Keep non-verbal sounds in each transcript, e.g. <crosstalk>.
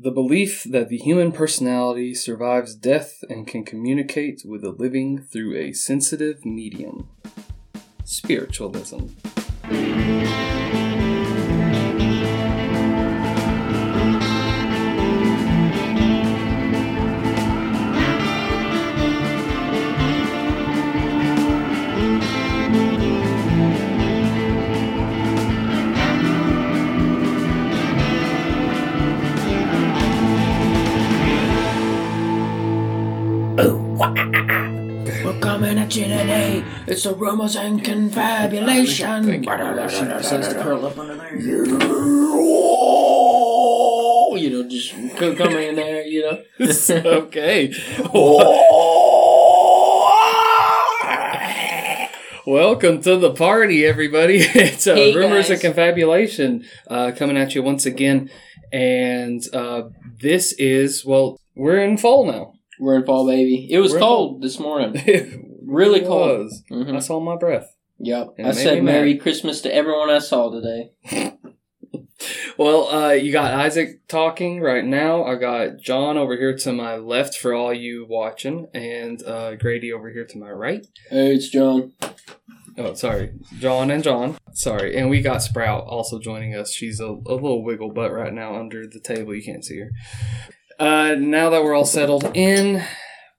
The belief that the human personality survives death and can communicate with the living through a sensitive medium. Spiritualism. Coming at you today. It's the rumors and confabulation. Says to curl up under there. You know, just co- come in there. You know. <laughs> okay. Welcome to the party, everybody. <laughs> It's uh, Hey, Rumors and guys. Confabulation uh, coming at you once again. And uh, this is, well, we're in fall now. We're in fall, baby. It was We're in cold this morning. <laughs> Really really cold. was. Mhm. I saw my breath. Yep. It I said me mad. Merry Christmas to everyone I saw today. <laughs> Well, uh, you got Isaac talking right now. I got John over here to my left for all you watching, and uh, Grady over here to my right. Hey, it's John. Oh, sorry. John and John. Sorry. And we got Sprout also joining us. She's a, a little wiggle butt right now under the table. You can't see her. Uh, now that we're all settled in,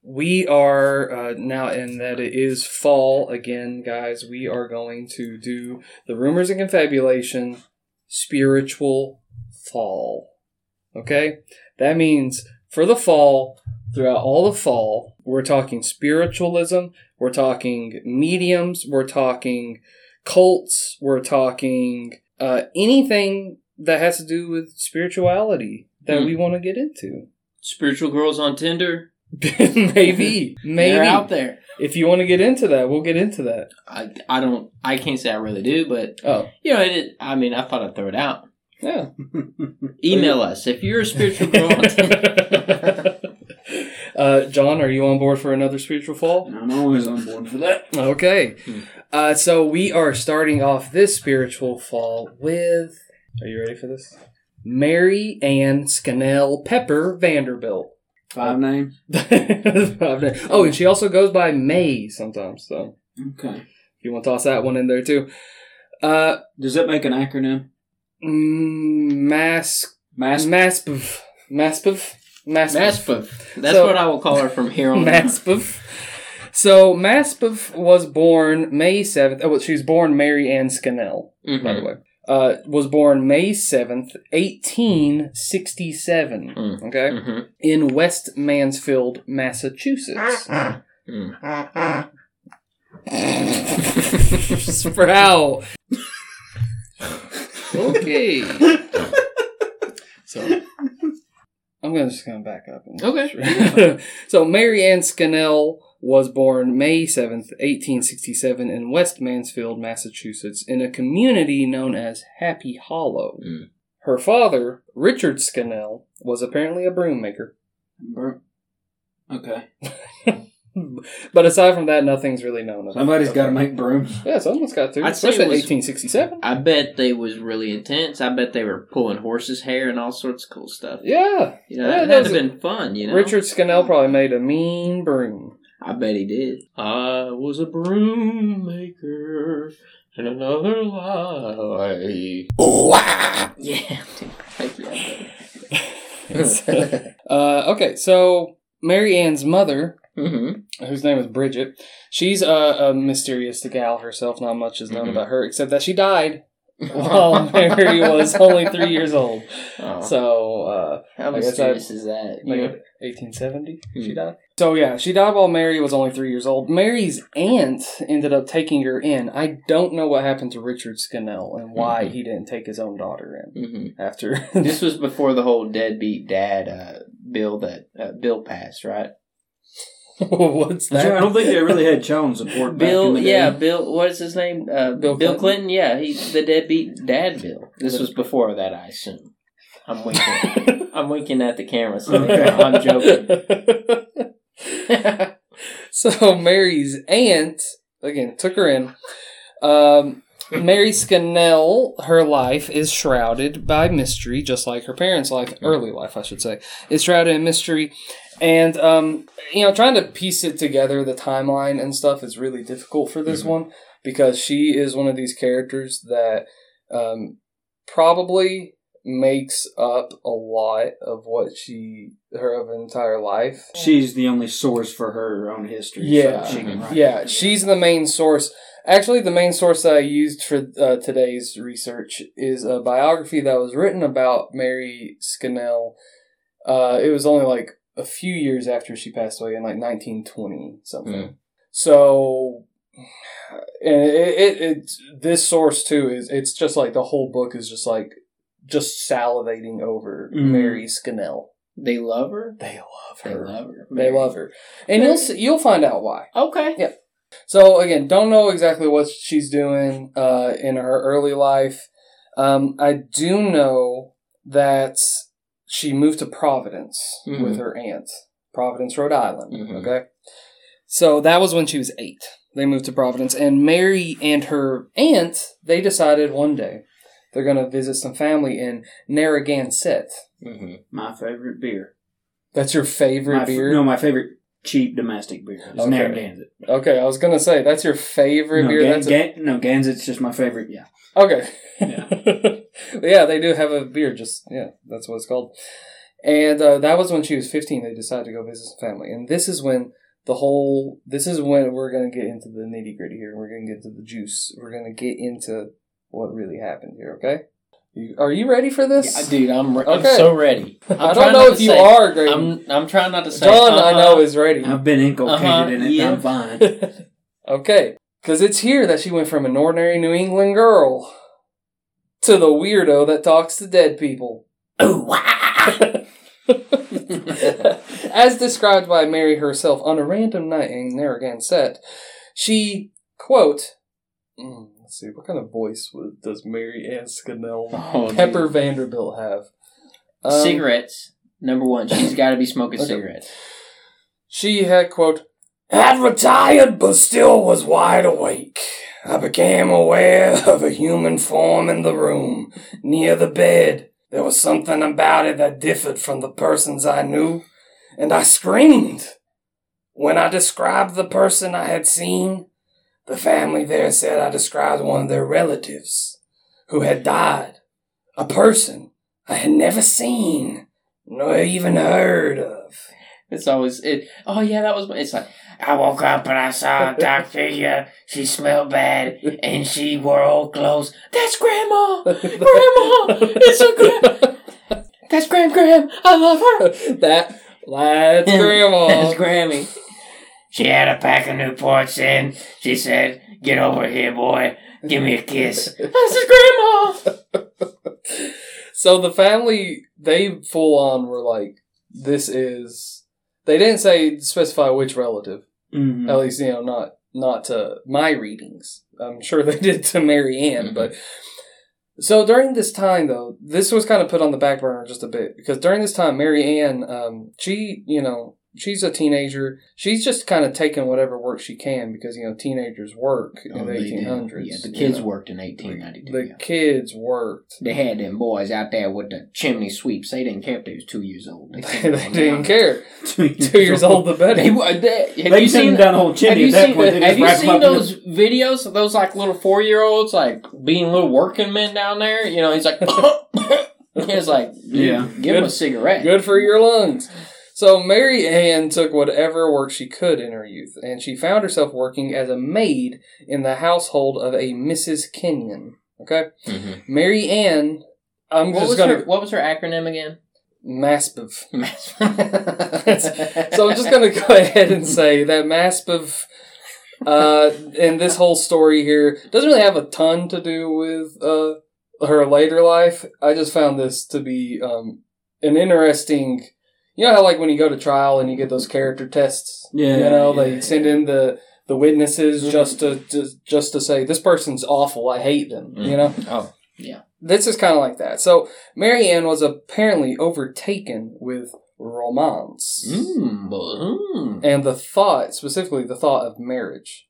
we are uh, now, in that it is fall again, guys. We are going to do the rumors and confabulation spiritual fall. Okay? That means for the fall, throughout all the fall, we're talking spiritualism, we're talking mediums, we're talking cults, we're talking uh, anything that has to do with spirituality that Hmm. we want to get into. Spiritual girls on Tinder. <laughs> maybe, <laughs> maybe. They're out there. If you want to get into that, we'll get into that. I, I don't. I can't say I really do, but Oh, you know, it, I mean, I thought I'd throw it out. yeah. <laughs> Email us if you're a spiritual girl uh, John, are you on board for another spiritual fall? I'm always on board for that. Okay. Hmm. Uh, so we are starting off this spiritual fall with. Are you ready for this? Mary Ann Scannell Pepper Vanderbilt. <laughs> Five names. oh, and she also goes by May sometimes. So Okay. if you want to toss that one in there too. Uh, Does that make an acronym? mm, Mask. Mass. Maspov Maspov Maspov Maspov. That's So- what I will call her from here on out. Maspov. So Maspov was born May seventh. Oh, well, she was born Mary Ann Scannell. Mhm. by the way. Uh, was born May 7th, 1867. Mm. Okay? Mhm. In West Mansfield, Massachusetts. Mm. <laughs> <laughs> Sprout. okay. So, I'm gonna just gonna back up. and- Okay. <laughs> so, Mary Ann Scannell was born May 7th, 1867, in West Mansfield, Massachusetts, in a community known as Happy Hollow. Mm. Her father, Richard Scannell, was apparently a broom maker. Bur- Okay. <laughs> But aside from that, nothing's really known of Somebody's of got to make brooms. Yeah, someone's got to. I'd Especially in was- 1867. I bet they was really intense. I bet they were pulling horses' hair and all sorts of cool stuff. Yeah. You know, Yeah, that had was to been fun. You know, Richard Scannell probably made a mean broom. I bet he did. I was a broom maker in another life. Yeah. Thank you. <laughs> uh, okay, so Mary Ann's mother, mm-hmm. whose name is Bridget, she's a, a mysterious gal herself. Not much is known Mhm. about her except that she died <laughs> while Mary was only three years old. Oh, So, uh, how I guess mysterious is that? like You- 1870, she Hmm. died. So yeah, she died while Mary was only three years old. Mary's aunt ended up taking her in. I don't know what happened to Richard Scannell and why Mhm. he didn't take his own daughter in Mhm. after. <laughs> This was <laughs> before the whole deadbeat dad uh, bill that uh, bill passed, right? What's that? I don't think they really had child <laughs> support. back in Bill, the yeah, day. Bill. What is his name? Uh, Bill Bill, Clinton? Clinton? Yeah, he's the deadbeat dad. Bill. This was before that, I assume. I'm winking. I'm winking at the camera, so I'm joking. <laughs> so Mary's aunt again took her in. Um, Mary Scannell, her life is shrouded by mystery, just like her parents' life, early life, I should say, is shrouded in mystery. And, um, you know, trying to piece it together, the timeline and stuff, is really difficult for this Mhm. one because she is one of these characters that um, probably makes up a lot of what she, her of entire life. She's the only source for her own history. Yeah, so she yeah, it. she's the main source. Actually, the main source that I used for uh, today's research is a biography that was written about Mary Scannell. Uh, it was only like a few years after she passed away in like 1920 something. Mm. So, and it, it, it this source too is it's just like the whole book is just like just salivating over Mm. Mary Scannell. They love her. They love her. They love her. They love her, and you'll see, you'll find out why. Okay. Yeah. So again, don't know exactly what she's doing uh, in her early life. Um, I do know that she moved to Providence Mhm. with her aunt, Providence, Rhode Island. Mhm. Okay, so that was when she was eight. They moved to Providence, and Mary and her aunt they decided one day they're going to visit some family in Narragansett. hmm My favorite beer. That's your favorite My f- beer? No, my favorite cheap domestic beer. It's Okay. Narragansett. Okay, I was gonna say that's your favorite No, beer. Gan- that's a- Gan- no, Gansett's just my favorite. Yeah. Okay. Yeah. <laughs> yeah, they do have a beer. Just yeah, that's what it's called. And uh, that was when she was fifteen. They decided to go visit some family, and this is when the whole. This is when we're gonna get into the nitty gritty here. We're gonna get into the juice. We're gonna get into what really happened here. Okay. You, are you ready for this? Yeah, dude, I'm, re- I'm Okay. so ready. <laughs> I'm I don't know if you say- are, Greg. I'm I'm trying not to say. John, I uh-huh. know is ready. I've been inculcated Uh-huh, in it. yeah. I'm fine. <laughs> okay, because it's here that she went from an ordinary New England girl to the weirdo that talks to dead people. Ooh, wah! <laughs> As described by Mary herself on a random night in Narragansett, she, quote, let's see, what kind of voice was, does Mary Ann Scannell <laughs> Oh, Pepper dude. Vanderbilt have? Um, cigarettes. Number one, she's got to be smoking Okay. cigarettes. She had, quote, had retired but still was wide awake. I became aware of a human form in the room, near the bed. There was something about it that differed from the persons I knew, and I screamed. When I described the person I had seen, the family there said I described one of their relatives who had died. A person I had never seen, nor even heard of. It's always it. Oh yeah, that was. It's like I woke up and I saw Doctor. Yeah, she smelled bad and she wore old clothes. That's Grandma. Grandma, it's a gra- That's Gram Gram. I love her. <laughs> that that's grandma. That's Grammy. She had a pack of Newports in. She said, "Get over here, boy. Give me a kiss." <laughs> This is Grandma. <laughs> so the family, they full on were like, "This is." They didn't say specify which relative. Mhm. At least you know, not not to my readings. I'm sure <laughs> they did to Mary Ann, Mhm. but. So during this time, though, this was kind of put on the back burner just a bit because during this time, Mary Ann, um, she, you know, she's a teenager. She's just kind of taking whatever work she can because you know teenagers work in Oh, the 1800s. Yeah, the you kids know. worked in 1892. The yeah. kids worked. They had them boys out there with the chimney sweeps. They didn't care if they was two years old. <laughs> They, sent them on didn't care. Two <laughs> Two years old, the better. They, were- they, have They you seen them down the whole Have chimney you at that seen, point. They have you seen up in those videos of those like little four year olds like being little working men down there? You know, he's like, <coughs> <coughs> <coughs> he's like, Yeah. give him a cigarette. Good for your lungs. So Mary Ann took whatever work she could in her youth, and she found herself working as a maid in the household of a Mrs. Kenyon. Okay, Mhm. Mary Ann. I'm What just was gonna her What was her acronym again? Maspiv. so <laughs> <laughs> So I'm just gonna go ahead and say that Maspiv. Uh, and this whole story here doesn't really have a ton to do with uh her later life. I just found this to be um an interesting. You know how like when you go to trial and you get those character tests. Yeah, You know yeah, they send in the the witnesses Mhm. just to just, just to say this person's awful. I hate them. You know Oh, yeah. this is kind of like that. So Mary Ann was apparently overtaken with romance mm, mm. and the thought, specifically the thought of marriage.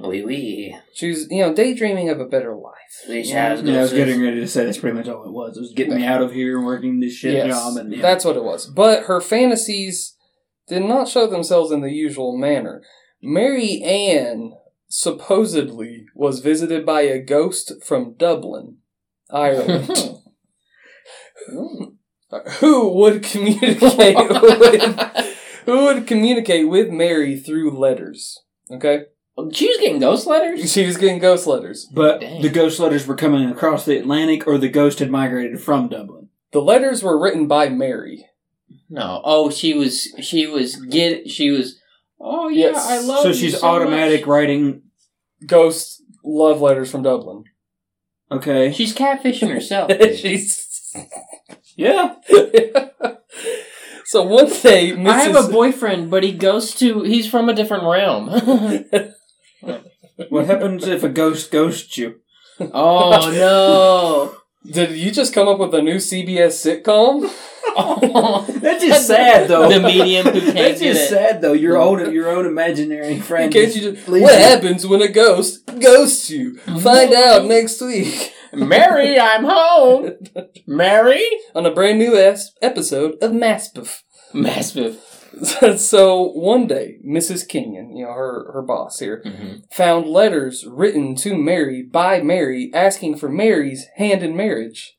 Oui, oui. She was, you know, daydreaming of a better life. Sweet Yeah, I was getting ready to say that's pretty much all it was. It was getting me out of here and working this shit Yes, job. And yeah. that's what it was. But her fantasies did not show themselves in the usual manner. Mary Ann supposedly was visited by a ghost from Dublin, Ireland, <laughs> hmm. who would communicate <laughs> with who would communicate with Mary through letters. Okay, She was getting ghost letters? she was getting ghost letters. But Dang. the ghost letters were coming across the Atlantic, or the ghost had migrated from Dublin. The letters were written by Mary. No. Oh, she was, she was, get, she was, oh yeah, Yes. I love so you she's so automatic much. writing. Ghost love letters from Dublin. Okay. She's catfishing herself. <laughs> She's Yeah. <laughs> so one day, Mrs. I have a boyfriend, but he goes to, he's from a different realm. <laughs> <laughs> What happens if a ghost ghosts you? oh no! <laughs> Did you just come up with a new CBS sitcom? no. <laughs> That's just sad, though. The medium who can't That's get just it. sad, though. Your own, your own imaginary friend. Can't you just, leaves what you. happens when a ghost ghosts you? Find mm-hmm. out next week Mary, I'm home. Mary? on a brand new es- episode of Maspeth. Massive. <laughs> so one day, Mrs. Kenyon, you know her her boss here, Mm-hmm. found letters written to Mary by Mary asking for Mary's hand in marriage.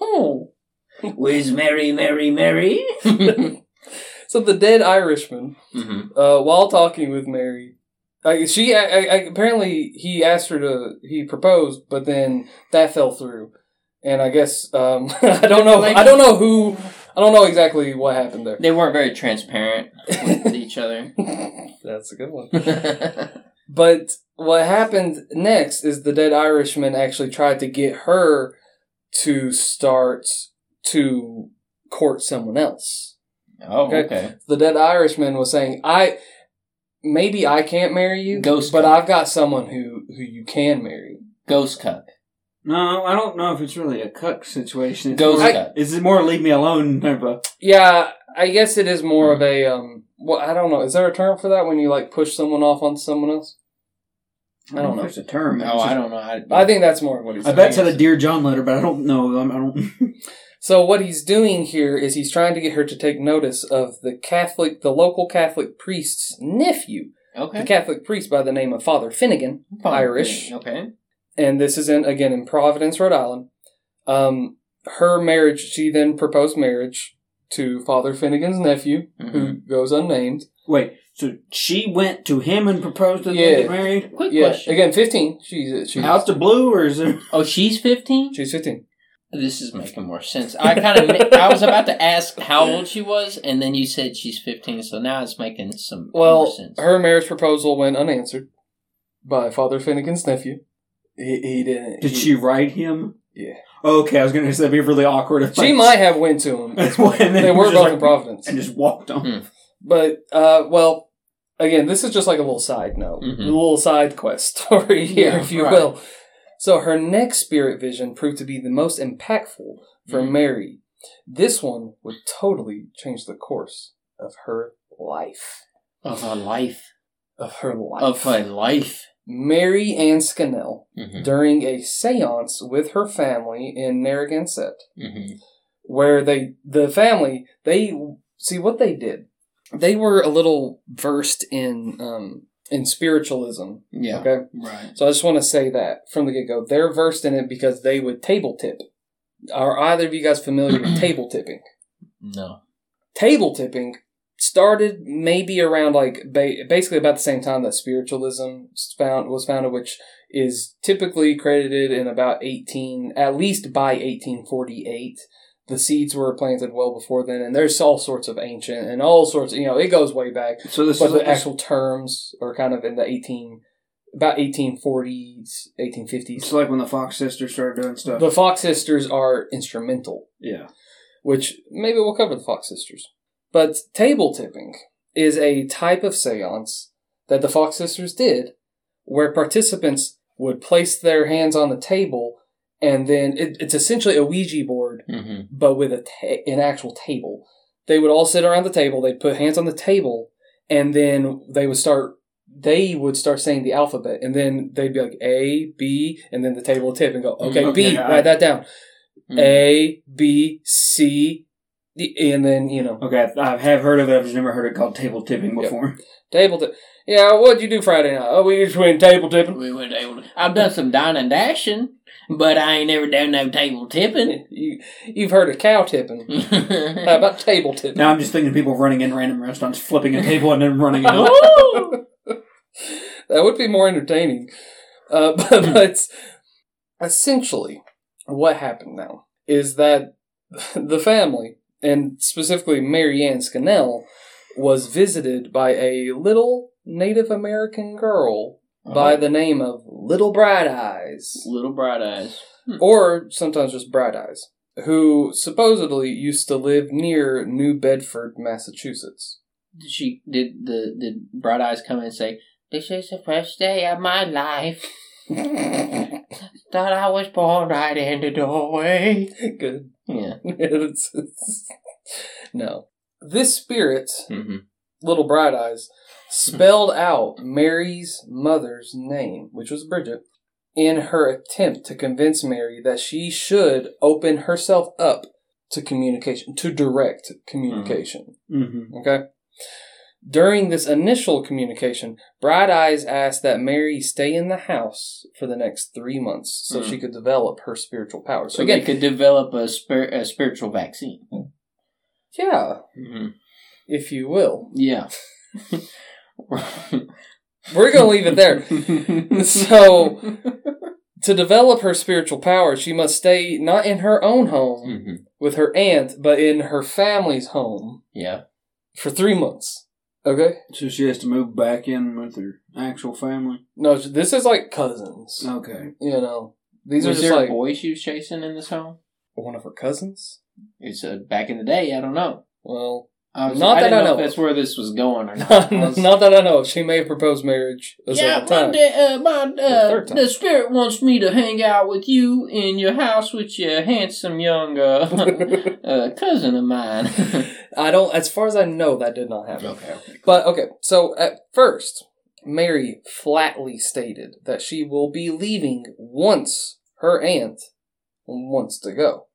Oh. Where's Mary, Mary, Mary? <laughs> So the dead Irishman mm-hmm. uh, while talking with Mary. She I, I, apparently he asked her to he proposed, but then that fell through, and I guess um, <laughs> I don't know I don't know who I don't know exactly what happened there. They weren't very transparent with each other. <laughs> That's a good one. <laughs> But what happened next is the dead Irishman actually tried to get her to start to court someone else. oh, Okay. okay. The dead Irishman was saying, "I maybe I can't marry you, Ghost but cuck. I've got someone who who you can marry." Ghost cuck. No, I don't know if it's really a cuck situation. It's Ghost more, cuck. Is it more leave me alone type of? Yeah, I guess it is more of a um. Well, I don't know. Is there a term for that when you like push someone off on someone else? I don't know. if there's a term. No, I don't know. I, I think that's more of what he's. Saying. I bet it's a Dear John letter, but I don't know. I'm- I don't. <laughs> So what he's doing here is he's trying to get her to take notice of the Catholic, the local Catholic priest's nephew, okay. the Catholic priest by the name of Father Finnegan, Irish. Okay. And this is in again in Providence, Rhode Island. Um, her marriage, she then proposed marriage to Father Finnegan's nephew, Mhm. who goes unnamed. Wait, so she went to him and proposed that Yeah. they get married Quick Yeah, question. again, fifteen. She's she's out the blue, or is it? Oh, she's 15? she's fifteen. This is making more sense. I kind of I was about to ask how old she was, and then you said she's 15, so now it's making some more Well, sense. her marriage proposal went unanswered by Father Finnegan's nephew. He, he didn't. Did he- she write him? Yeah. Okay, I was gonna say that'd be really awkward if She like, might have went to him. <laughs> and then They were both like- in Providence. and just walked on. Hmm. But uh, well, again, this is just like a little side note, Mhm. a little side quest <laughs> story here, Yeah, if you right. will. So her next spirit vision proved to be the most impactful for Mhm. Mary. This one would totally change the course of her life. of her life. Of her life. Of her life. Mary Ann Scannell Mm-hmm. during a seance with her family in Narragansett. Mm-hmm. where they the family they see what they did they were a little versed in um in spiritualism Yeah. okay Right. so i just want to say that from the get-go they're versed in it because they would table tip are either of you guys familiar with <clears throat> table tipping No. table tipping started maybe around like ba- basically about the same time that spiritualism found was founded which is typically credited in about 18 at least by 1848 the seeds were planted well before then and there's all sorts of ancient and all sorts you know it goes way back So this but is the like actual terms are kind of in the 18 about 1840s 1850s It's like when the Fox sisters started doing stuff. the fox sisters are instrumental yeah. which maybe we'll cover the Fox Sisters. But table tipping is a type of seance that the Fox Sisters did where participants would place their hands on the table and then it, it's essentially a Ouija board, Mm-hmm. but with a ta- an actual table. They would all sit around the table, they'd put hands on the table, and then they would start they would start saying the alphabet, and then they'd be like A, B, and then the table would tip and go, okay, Okay, B, I- write that down. Mm. A, B, C, D, and then, you know, Okay, I I have heard of it. I've just never heard it called table tipping Yep. before. table tip. Yeah, what'd you do Friday night? Oh, we just went table tipping. We went able to, I've done some dine and dashing, but I ain't never done no table tipping. <laughs> You, you've heard of cow tipping. <laughs> How about table tipping? Now I'm just thinking of people running in random restaurants, flipping a table and then running out. <laughs> Ooh. that would be more entertaining. Uh, but, but essentially, what happened now is that the family, and specifically Mary Ann Scannell, was visited by a little Native American girl uh-huh. by the name of Little Bright Eyes, Little bright eyes. Hmm. or sometimes just Bright Eyes, who supposedly used to live near New Bedford, Massachusetts. Did she did the did bright eyes come in and say, This is the first day of my life. <laughs> Thought I was born right in the doorway. Good. Yeah. <laughs> It's- it's- no. This spirit, Mm-hmm. Little Bright Eyes, spelled out Mary's mother's name, which was Bridget, in her attempt to convince Mary that she should open herself up to communication, to direct communication. Mm-hmm. Okay? During this initial communication, Bright Eyes asked that Mary stay in the house for the next three months so Hmm. she could develop her spiritual powers. So Again, they could develop a, spir- a spiritual vaccine. yeah, Mm-hmm. if you will. Yeah. <laughs> We're going to leave it there. <laughs> So, to develop her spiritual powers, she must stay not in her own home hmm with her aunt, but in her family's home Yeah. for three months. Okay? So she has to move back in with her actual family. No, this is like cousins. Okay. You know, these was are just there like a boy she was chasing in this home? one of her cousins. It's uh, back in the day. I don't know. Well, I was, Not I that didn't I know, know if that's where this was going or <laughs> not. not, I was- that I know. She may have proposed marriage a yeah, second my, time. da- uh, my The uh, third time. the spirit wants me to hang out with you in your house with your handsome young uh, <laughs> <laughs> uh, cousin of mine. I don't. As far as I know, that did not happen. okay, okay. But okay, so at first, Mary flatly stated that she will be leaving once her aunt wants to go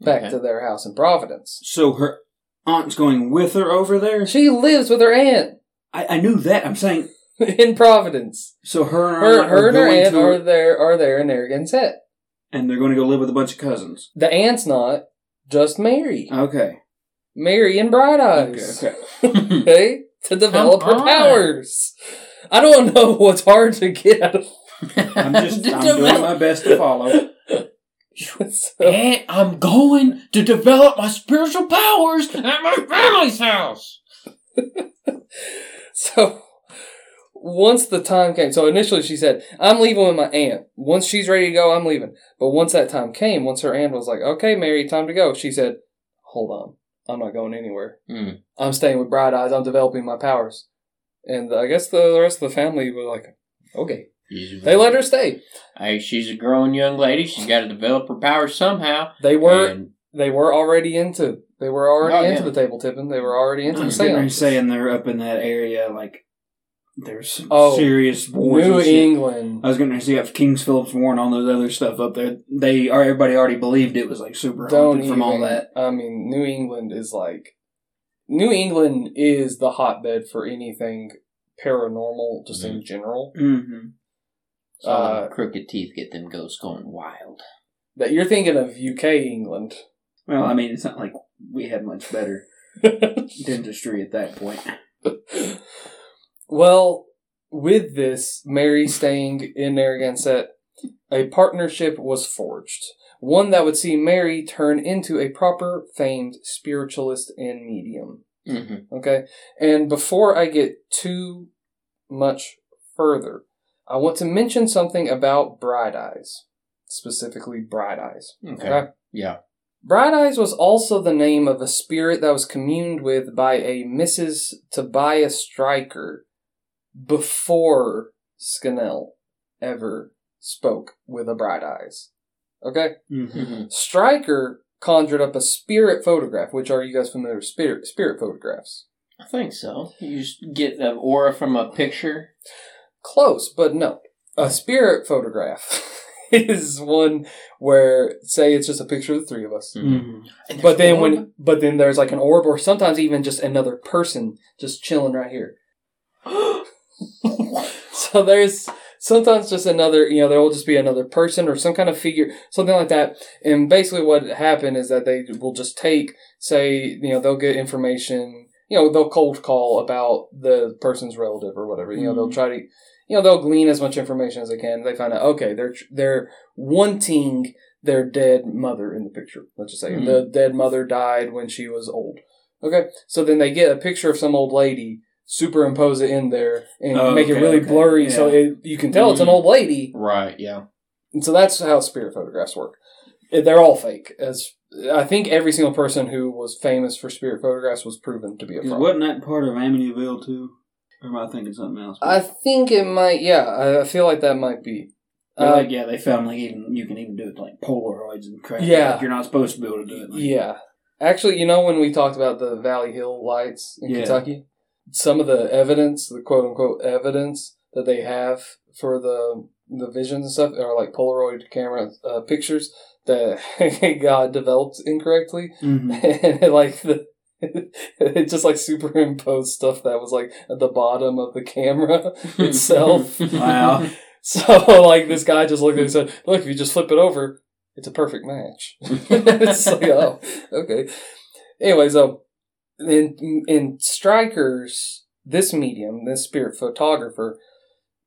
back Okay. to their house in Providence. So her aunt's going with her over there. She lives with her aunt I, I knew that. I'm saying. <laughs> in Providence. So her and her, Her, aunt her are and her going aunt to, are there are there in Narragansett. and they're going to go live with a bunch of cousins. The aunt's not, just Mary. Okay. Mary and Bright Okay. Eyes. Okay. <laughs> <laughs> Okay? To develop her on. powers. I don't know what's hard to get out of I'm just. I'm doing my best to follow. <laughs> And I'm going to develop my spiritual powers at my family's house. <laughs> So once the time came, so initially she said, I'm leaving with my aunt. Once she's ready to go, I'm leaving. But once that time came, once her aunt was like, okay, Mary, time to go, she said, hold on. I'm not going anywhere. Mm. I'm staying with Bright Eyes. I'm developing my powers. And I guess the rest of the family were like, okay. They let her stay. Hey, she's a growing young lady. She's got to develop her powers somehow. They were And they were already into they were already Oh, into yeah. the table tipping. They were already into I the was getting ready to seance. saying they're up in that area, like there's some Oh, serious wars. New. England. I was going to say, if Kings Phillips War and all those other stuff up there. They are everybody already believed it was like super Don't haunted from all that. I mean, New England is like New England is the hotbed for anything paranormal, just in general. Mm-hmm. So Uh, crooked teeth get them ghosts going wild. But you're thinking of UK England. Well, I mean, it's not like we had much better <laughs> dentistry at that point. well, with this, Mary staying in Narragansett, a partnership was forged. One that would see Mary turn into a proper famed spiritualist and medium. Mm-hmm. Okay? And before I get too much further, I want to mention something about Bright Eyes. Specifically, Bright Eyes. Okay. Okay? Yeah. Bright Eyes was also the name of a spirit that was communed with by a Mrs. Tobias Stryker before Scannell ever spoke with a Bright Eyes. Okay? Mm-hmm. Stryker conjured up a spirit photograph, which are you guys familiar with spirit spirit photographs? I think so. You just get the aura from a picture. Close, but no. A spirit photograph <laughs> is one where, say, it's just a picture of the three of us. Mm-hmm. But then orb. when, but then there's like an orb, or sometimes even just another person just chilling right here. <gasps> <laughs> So there's sometimes just another, you know, there will just be another person or some kind of figure, something like that. And basically, what happened is that they will just take, say, you know, they'll get information, you know, they'll cold call about the person's relative or whatever. You know, they'll try to, you know, they'll glean as much information as they can. They find out, okay, they're they're wanting their dead mother in the picture. Let's just say Mhm. the dead mother died when she was old. Okay, so then they get a picture of some old lady, superimpose it in there, and Oh, make it really okay, blurry, so it, you can tell it's an Mhm. old lady. right, yeah. And so that's how spirit photographs work. Eh, They're all fake. As I think every single person who was famous for spirit photographs was proven to be a fraud. Wasn't that part of Amityville too? Or am I thinking something else? I think it might. Yeah, I I feel like that might be. But, like, yeah, they found like even you can even do it like Polaroids and crap. Yeah. like, you're not supposed to be able to do it. Like, Yeah. Actually, you know when we talked about the Valley Hill lights in Yeah. Kentucky, some of the evidence, the quote unquote evidence that they have for the the visions and stuff are like Polaroid camera uh, pictures that <laughs> got developed incorrectly, Mhm. <laughs> and like the. It <laughs> just like superimposed stuff that was like at the bottom of the camera <laughs> itself. <laughs> Wow. So like this guy just looked at it and said, "Look, if you just flip it over, it's a perfect match." it's like, oh, okay. Anyway, so in in Stryker's, this medium, this spirit photographer,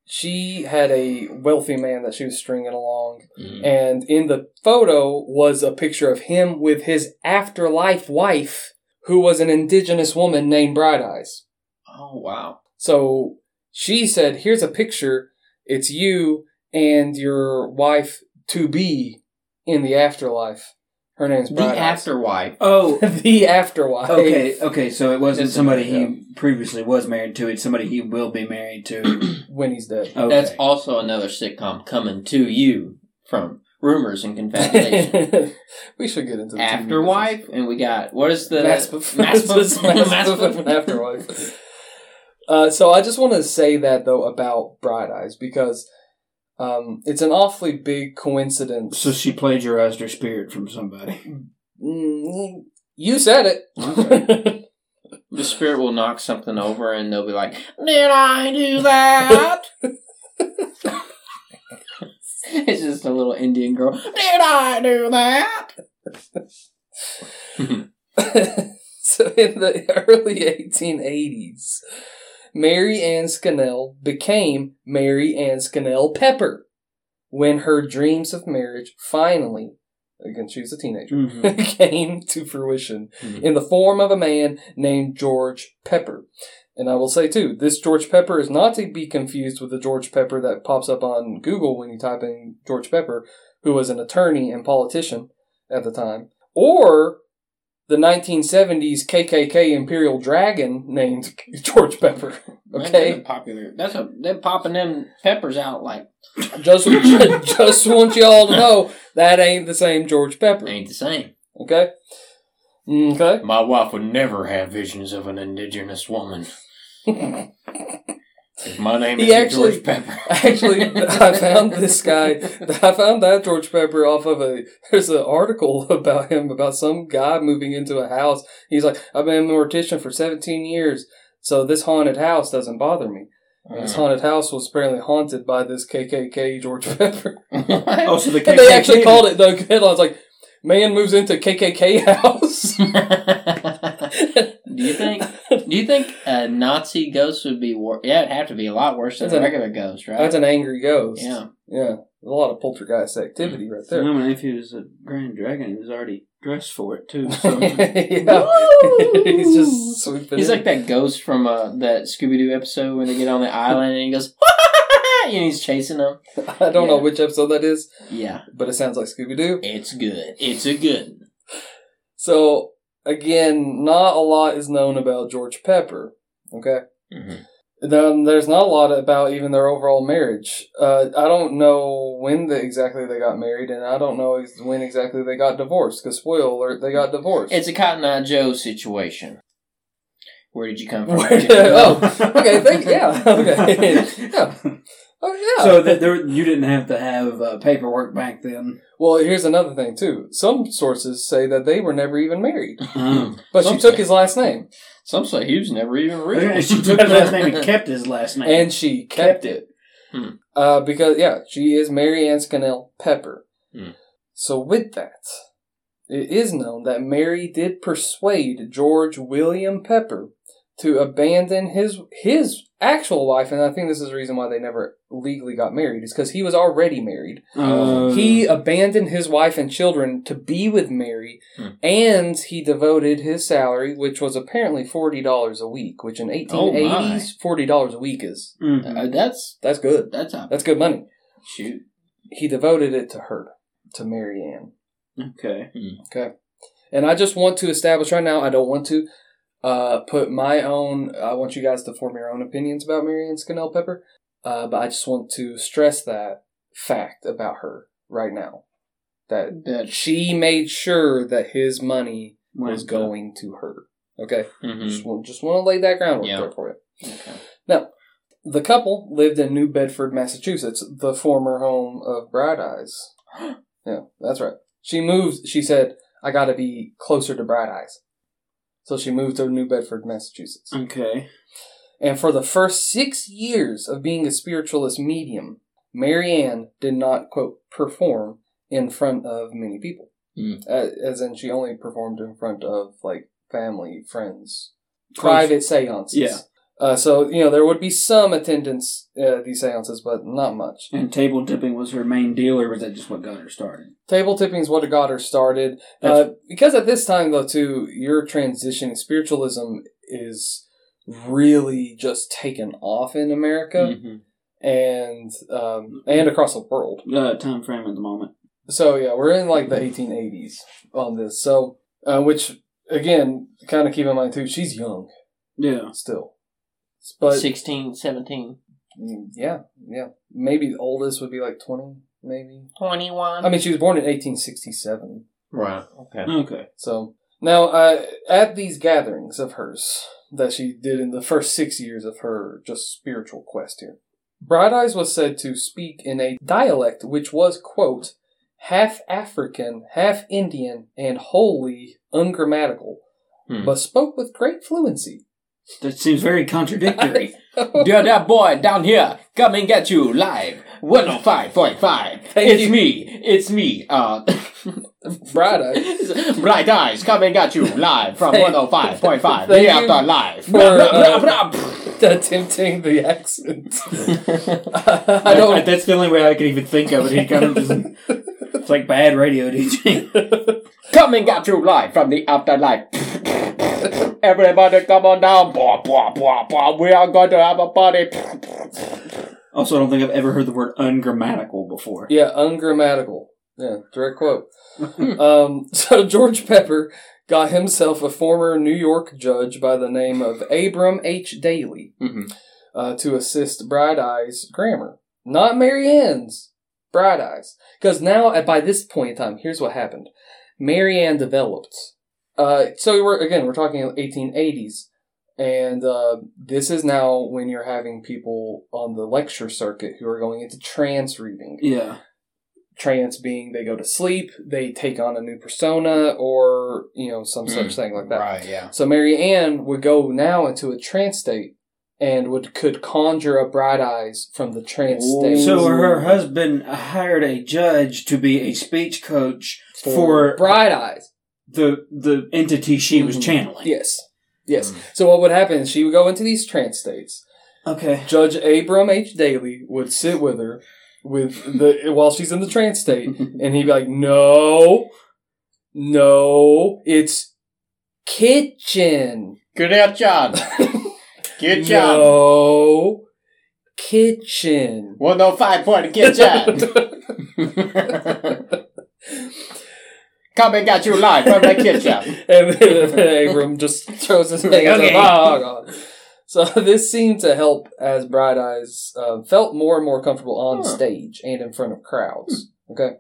she had a wealthy man that she was stringing along, Mm. and in the photo was a picture of him with his afterlife wife, who was an indigenous woman named Bright Eyes. Oh wow. So she said, "Here's a picture. It's you and your wife to be in the afterlife. Her name's The Bright Eyes. afterwife. Oh, <laughs> the afterwife. okay, okay. So it wasn't It's- somebody he previously was married to. It's somebody he will be married to. <clears throat> when he's dead. Okay. That's also another sitcom coming to you from rumors and confabulation. <laughs> we should get into the Afterwife, and we got what is the <laughs> afterwife. Uh, so I just want to say that though about Bright Eyes because um, it's an awfully big coincidence. so she plagiarized her spirit from somebody. Mm, you said it. <laughs> The spirit will knock something over, and they'll be like, "Did I do that?" <laughs> it's just a little Indian girl. Did I do that? <laughs> so in the early 1880s, Mary Ann Scannell became Mary Ann Scannell Pepper when her dreams of marriage finally, again, she was a teenager, Mhm. <laughs> came to fruition Mhm. in the form of a man named George Pepper. And I will say too, this George Pepper is not to be confused with the George Pepper that pops up on Google when you type in George Pepper, who was an attorney and politician at the time, or the 1970s KKK Imperial Dragon named <laughs> George Pepper. That's Okay, popular. That's a they're popping them peppers out like <laughs> just <laughs> just want y'all to know that ain't the same George Pepper. ain't the same. Okay, mm, okay. My wife would never have visions of an indigenous woman. My name is actually- George Pepper. <laughs> Actually, I found this guy. I found that George Pepper off of a. There's an article <laughs> about him about some guy moving into a house. He's like, I've been a mortician for 17 years, so this haunted house doesn't bother me. And this mm. haunted house was apparently haunted by this KKK George <laughs> Pepper. Oh, so the KKK. And they actually called it the headlines like, "Man moves into KKK house." Do you think? Do you think a Nazi ghost would be worse? Yeah, it'd have to be a lot worse than That's a a- regular ghost, right? That's an angry ghost. yeah. yeah, a lot of poltergeist activity right So there. no, man, if he was a Grand Dragon, he was already dressed for it too. So <laughs> yeah. <laughs> <laughs> He's just swooping. He's in. like that ghost from uh, that Scooby Doo episode when they get on the island and he goes, and he's chasing them. I don't know which episode that is, Yeah, but it sounds like Scooby Doo. it's good. It's a good. So again, not a lot is known about George Pepper. Okay. Mhm. Then there's not a lot about even their overall marriage. Uh, I don't know when the, exactly they got married, and I don't know when exactly they got divorced. Because spoiler alert, they got divorced. It's a Cotton Eye Joe situation. Where did you come from? <laughs> Oh, <laughs> okay, thank yeah, okay, <laughs> yeah. Oh yeah. So that there, you didn't have to have uh, paperwork back then. well, here's another thing too. Some sources say that they were never even married, Um, but she took say. his last name Some say he was never even real. okay, <laughs> she took his last name and kept his last name. and she kept it. Hmm. Uh, because yeah, she is Mary Ann Scannell Pepper. Hmm. So with that, it is known that Mary did persuade George William Pepper to abandon his his actual wife, and I think this is the reason why they never legally got married, is because he was already married. Uh, he abandoned his wife and children to be with Mary, Hmm. and he devoted his salary, which was apparently forty dollars a week, which in eighteen eighties, forty dollars a week is mhm. Uh, that's that's good. that's a That's good money. shoot. He devoted it to her, to Mary Ann. okay. Okay. And I just want to establish right now, I don't want to uh, put my own, I want you guys to form your own opinions about Mary Ann Scannell Pepper, uh, but I just want to stress that fact about her right now. That That she made sure that his money was going to her. Okay? mhm. Just, want, just want to lay that groundwork Yeah. there for you. Okay. Now, the couple lived in New Bedford, Massachusetts, the former home of Bright Eyes. <gasps> yeah, that's right. She moved, she said, I gotta be closer to Bright Eyes. So she moved to New Bedford, Massachusetts. Okay. And for the first six years of being a spiritualist medium, Mary Ann did not, quote, perform in front of many people. Uh, as in, she only performed in front of, like, family, friends, private seances. Yeah. Uh, so, you know, there would be some attendance at these seances, but not much. And table tipping was her main deal, or was that just what got her started? Table tipping is what got her started. Uh, because at this time, though, too, your transition, spiritualism is really just taken off in America Mhm. and um, and across the world. Uh, time frame at the moment. So yeah, we're in like the 1880s on this. So uh, which again, kind of keep in mind too, she's young Yeah. still, but 16, 17, mm, yeah, yeah, maybe the oldest would be like 20, maybe. 21. I mean, she was born in 1867. right. Okay. Okay. So now, uh, at these gatherings of hers that she did in the first six years of her just spiritual quest here, Bright Eyes was said to speak in a dialect which was, quote, half African, half Indian, and wholly ungrammatical, Hmm. but spoke with great fluency. That seems very contradictory. <laughs> Dear that boy down here, come and get you live. 105.5. <laughs> It's you. me. It's me. Uh, <laughs> Bright Eyes. Bright Eyes, come and you live from Thank- 105.5. thank The After Live. for, uh. Attempting the accent. I don't. That's the only way I could even think of it. He kind of just, it's like bad radio DJ. Come and you live from the afterlife. <laughs> Everybody come on down. Blah, blah, blah, blah. We are going to have a party. Also, I don't think I've ever heard the word ungrammatical before. Yeah, ungrammatical. Yeah, direct quote. <laughs> um, so <laughs> George Pepper got himself a former New York judge by the name of Abram H. Dailey Mhm. uh, to assist Bright Eyes grammar, not Mary Ann's. Bright Eyes, because now at by this point in time, here's what happened: Mary Ann developed. Uh, so we're again we're talking 1880s, and uh, this is now when you're having people on the lecture circuit who are going into trance reading Yeah. trance being they go to sleep, they take on a new persona, or you know some Mm, such thing like that. Right, yeah. So Mary Ann would go now into a trance state and would could conjure up bright eyes from the trance Ooh. state. So her husband hired a judge to be a speech coach for, bright eyes. The the entity she was Mhm. channeling. Yes, yes. Mm. So what would happen is she would go into these trance states. Okay. Judge Abram H. Dailey would sit with her with the <laughs> while she's in the trance state, <laughs> and he'd be like, "No, no, it's kitchen." Good job, John. <laughs> Good job. No. Kitchen. 105 point kitchen. Come and get you live from the kitchen. <laughs> and then Abram just <laughs> throws his hands Okay. up. Oh, God. So this seemed to help as Bright Eyes um, felt more and more comfortable on Huh. stage and in front of crowds. Okay.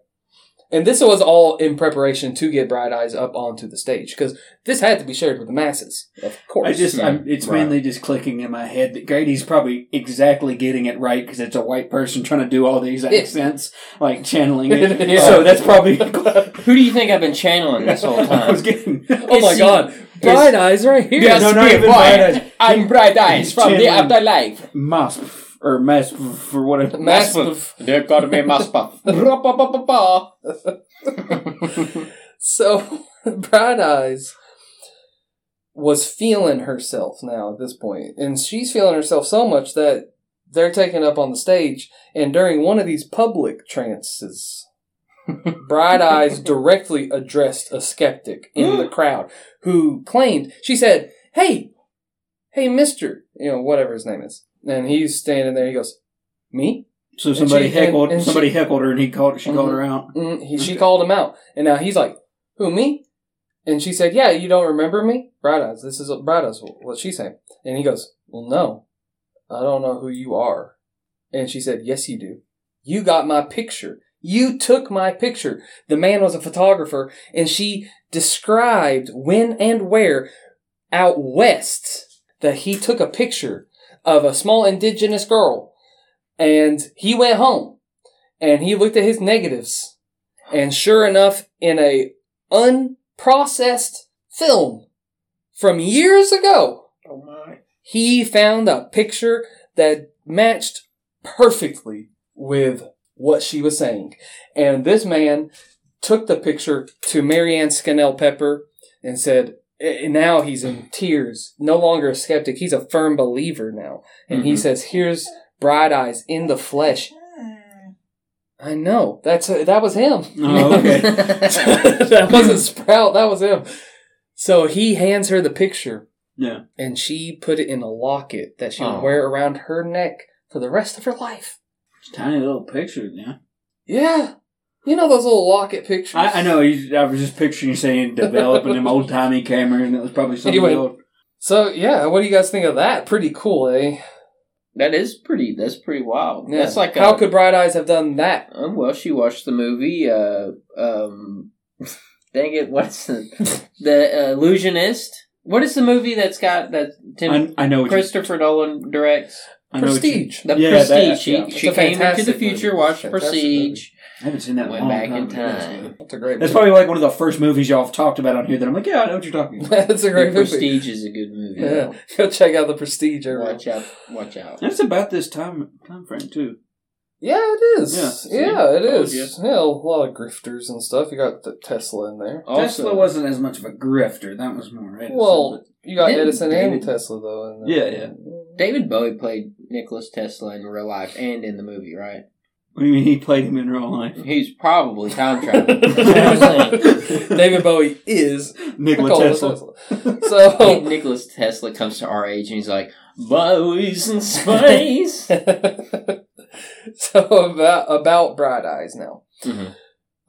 And this was all in preparation to get Bright Eyes up onto the stage because this had to be shared with the masses, of course. I just, I'm, it's Right. mainly just clicking in my head that Grady's probably exactly getting it right because it's a white person trying to do all these Yeah. accents, like channeling it. <laughs> Yeah. So that's probably. Who do you think I've been channeling this whole <laughs> I was time? getting. <laughs> oh my god, Bright Eyes right here. Yeah, no, not even Bright Eyes. I'm Bright Eyes from the afterlife. Masp or Masp for whatever. Massive. There gotta be Maspa. So <laughs> Bright Eyes was feeling herself now at this point, and she's feeling herself so much that they're taken up on the stage, and during one of these public trances, Bright <laughs> Eyes directly addressed a skeptic in the <gasps> crowd who claimed she said, "Hey, hey, Mister, you know whatever his name is," and he's standing there. He goes, "Me." So somebody she- heckled. and she- somebody heckled her, and he called. She called Mhm. her out. Mm, he, She called him out, and now he's like, "Who me?" And she said, "Yeah, you don't remember me, Bright Eyes. This is Bright Eyes. What she's saying." And he goes, "Well, no, I don't know who you are." And she said, "Yes, you do. You got my picture. You took my picture." The man was a photographer, and she described when and where out west that he took a picture of a small indigenous girl, and he went home and he looked at his negatives and sure enough in a unprocessed film from years ago Oh my. he found a picture that matched perfectly with what she was saying and this man took the picture to marianne scannell pepper and said and now he's in tears no longer a skeptic he's a firm believer now and he Mhm. says here's bright eyes in the flesh I know. That's that was him. Oh, okay. <laughs> <laughs> that wasn't Sprout. That was him. So he hands her the picture, yeah. and she put it in a locket that she would Oh. wear around her neck for the rest of her life. It's tiny little pictures, Yeah. Yeah, you know those little locket pictures. I, I know. You, I was just picturing you saying developing them old timey cameras, and it was probably something Anyway. old. So yeah, what do you guys think of that? Pretty cool, eh? That is pretty. That's pretty wild. Yeah. That's like how a, could Bright Eyes have done that? Um, well, she watched the movie. Uh, um, <laughs> dang it, what's the <laughs> the illusionist? What is the movie that's got that Tim I, I know what you, Christopher Nolan directs? I know what you- Prestige. The Yeah, Prestige. that- she yeah. It's she a came into the fantastic future, movie. watched Fantastic Prestige. I haven't seen that in a Went long back time. in time. That's a great. That's movie. probably like one of the first movies y'all have talked about on here that I'm like, yeah, I know what you're talking about. That's a The great movie. Prestige is a good movie. Yeah, though. go check out the Prestige. everyone. Watch out! Watch out! And it's about this time time frame too. Yeah, it is. Yeah, Yeah, see? it Told is. Yeah, a lot of grifters and stuff. You got the Tesla in there. Tesla wasn't as much of a grifter. That was more Edison. Well, you got Didn't Edison and David- Tesla though. In Yeah, there. yeah. David Bowie played Nicholas Tesla in real life and in the movie, right? I mean he played him in real life? He's probably time traveling. <laughs> You know what I'm saying? <laughs> David Bowie is Nikola Nikola Tesla. Tesla. So, <laughs> Nicholas Tesla comes to our age and he's like, Bowie's in space. so about about Bright Eyes now. Mhm.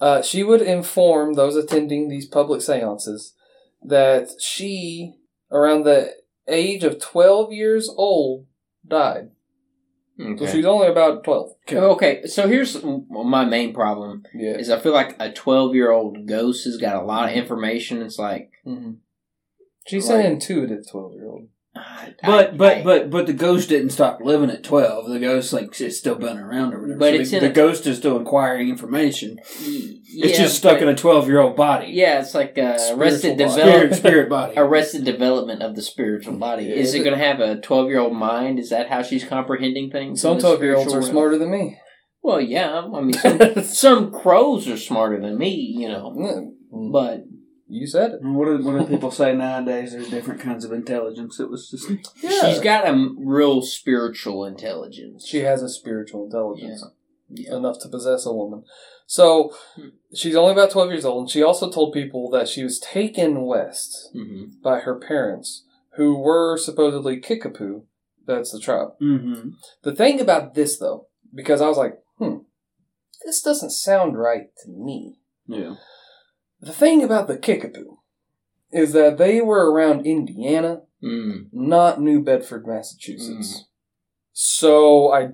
Uh, she would inform those attending these public seances that she, around the age of twelve years old, died. So she's only about twelve. okay, so here's my main problem Yeah. is I feel like a 12 year old ghost has got a lot of information. It's like, hmm She's Like- an intuitive twelve year old. I- But I- but I- but but the ghost didn't stop living at twelve. The ghost like it's still been around or whatever. But So it's the, in the a- ghost is still acquiring information. Y- It's just stuck but- in a twelve year old body. Yeah, it's like uh, Spiritual arrested body. Spirit development. spirit body. <laughs> Arrested development of the spiritual body. Yeah, is is it it- going to have a 12 year old mind? Is that how she's comprehending things? Some twelve year olds are realm? smarter than me. Well, yeah. I mean, <laughs> some, some crows are smarter than me, you know. But You said it. What do, what do people say nowadays? There's different kinds of intelligence. It was just Yeah. She's got a real spiritual intelligence. She has a spiritual intelligence. Yeah. enough to possess a woman. So she's only about 12 years old, and she also told people that she was taken west hmm by her parents, who were supposedly Kickapoo. That's the tribe. mm-hmm. The thing about this, though, because I was like, hmm, this doesn't sound right to me. yeah. The thing about the Kickapoo is that they were around Indiana, Mm. not New Bedford, Massachusetts. So I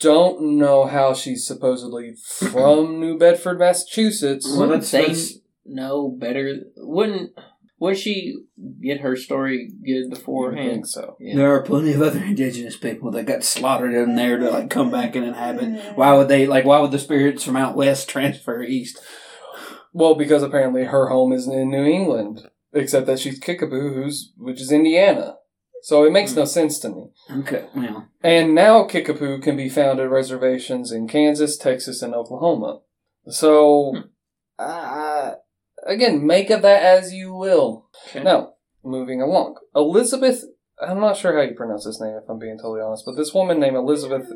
don't know how she's supposedly from New Bedford, Massachusetts. Well, Wouldn't that's- they know better? Wouldn't would she get her story good before? I think beforehand? so. Yeah. There are plenty of other indigenous people that got slaughtered in there to like come back and inhabit. Why would they like? Why would the spirits from out west <laughs> transfer east? Well, because apparently her home is in New England, except that she's Kickapoo, who's which is Indiana. So it makes no sense to me. Okay, well, And now Kickapoo can be found at reservations in Kansas, Texas, and Oklahoma. So, uh, again, make of that as you will. Okay. Now, moving along. Elizabeth, I'm not sure how you pronounce this name if I'm being totally honest, but this woman named Elizabeth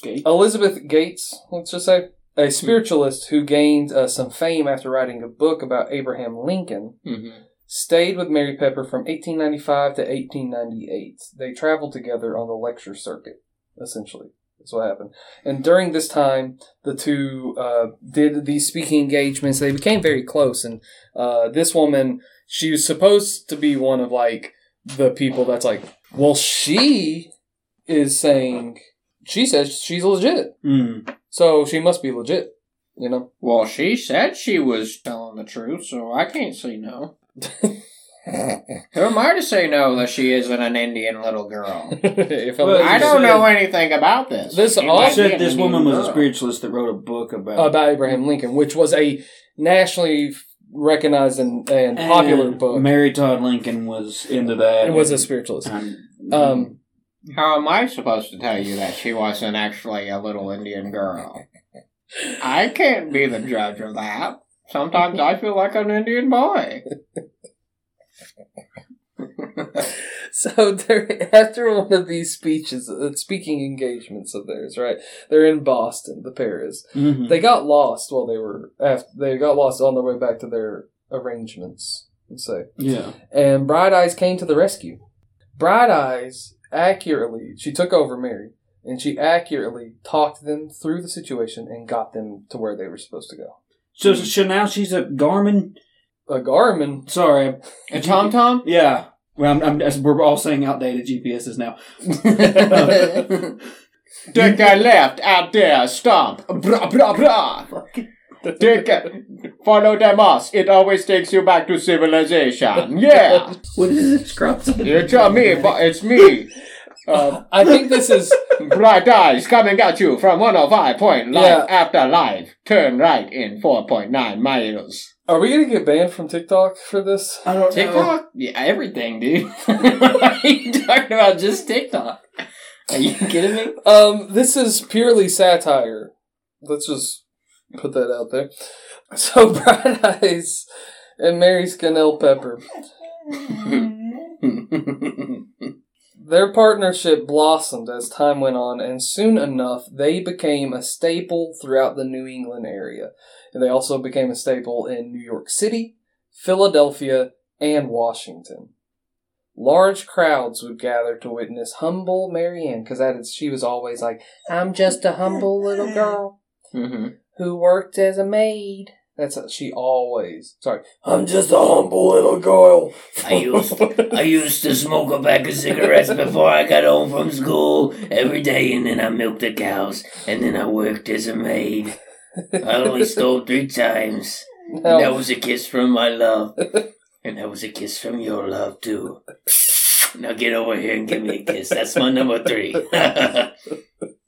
Gates? Elizabeth Gates, let's just say, a spiritualist who gained uh, some fame after writing a book about Abraham Lincoln, Mhm. stayed with Mary Pepper from 1895 to 1898. They traveled together on the lecture circuit, essentially. That's what happened. And during this time, the two uh, did these speaking engagements. They became very close. And uh, this woman, she was supposed to be one of like the people that's like, well, she is saying, she says she's legit. Mm. So she must be legit, you know? Well, she said she was telling the truth, so I can't say no. <laughs> Who am I to say no that she isn't an Indian little girl? <laughs> If Well, I don't know anything about this. This She all- might I be said an this Indian woman was a girl. spiritualist that wrote a book about. about Abraham Lincoln, which was a nationally recognized and, and popular And book. Mary Todd Lincoln was into that. It was a spiritualist. and- Um, How am I supposed to tell you that she wasn't actually a little Indian girl? I can't be the judge of that. Sometimes I feel like an Indian boy. <laughs> so they're after one of these speeches, uh, speaking engagements of theirs, right? They're in Boston, the pair is. Mhm. They got lost while they were after they got lost on their way back to their arrangements. Let's say. yeah. and Bright Eyes came to the rescue. Bright Eyes accurately, she took over Mary, and she accurately talked them through the situation and got them to where they were supposed to go. So, so now she's a Garmin. A Garmin, Sorry. A Tom Tom? Yeah. Well, I'm, I'm, as we're all saying outdated GPSs now. <laughs> Take a left out there, stop. Bra bra bra. Take a, follow the moss. It always takes you back to civilization. <laughs> Yeah. What is it, Scrubs? It's uh, me, but it's me. <laughs> uh, I think this is <laughs> Bright eyes coming at you from 105 point live Yeah. after live. Turn right in 4.9 miles. Are we gonna get banned from TikTok for this? I don't know. TikTok? Yeah, everything, dude. what are you talking about? Just TikTok? Are you kidding me? Um, this is purely satire. Let's just put that out there. <laughs> So Bright Eyes and Mary Scannell Pepper. <laughs> Their partnership blossomed as time went on, and soon enough, they became a staple throughout the New England area. And they also became a staple in New York City, Philadelphia, and Washington. Large crowds would gather to witness humble Marianne, because she was always like, I'm just a humble little girl hmm who worked as a maid. That's what she always. Sorry, I'm just a humble little girl. I used I used to smoke a pack of cigarettes before I got home from school every day, and then I milked the cows, and then I worked as a maid. I only stole three times. And that was a kiss from my love, and that was a kiss from your love too. Now get over here and give me a kiss. That's my number three. <laughs>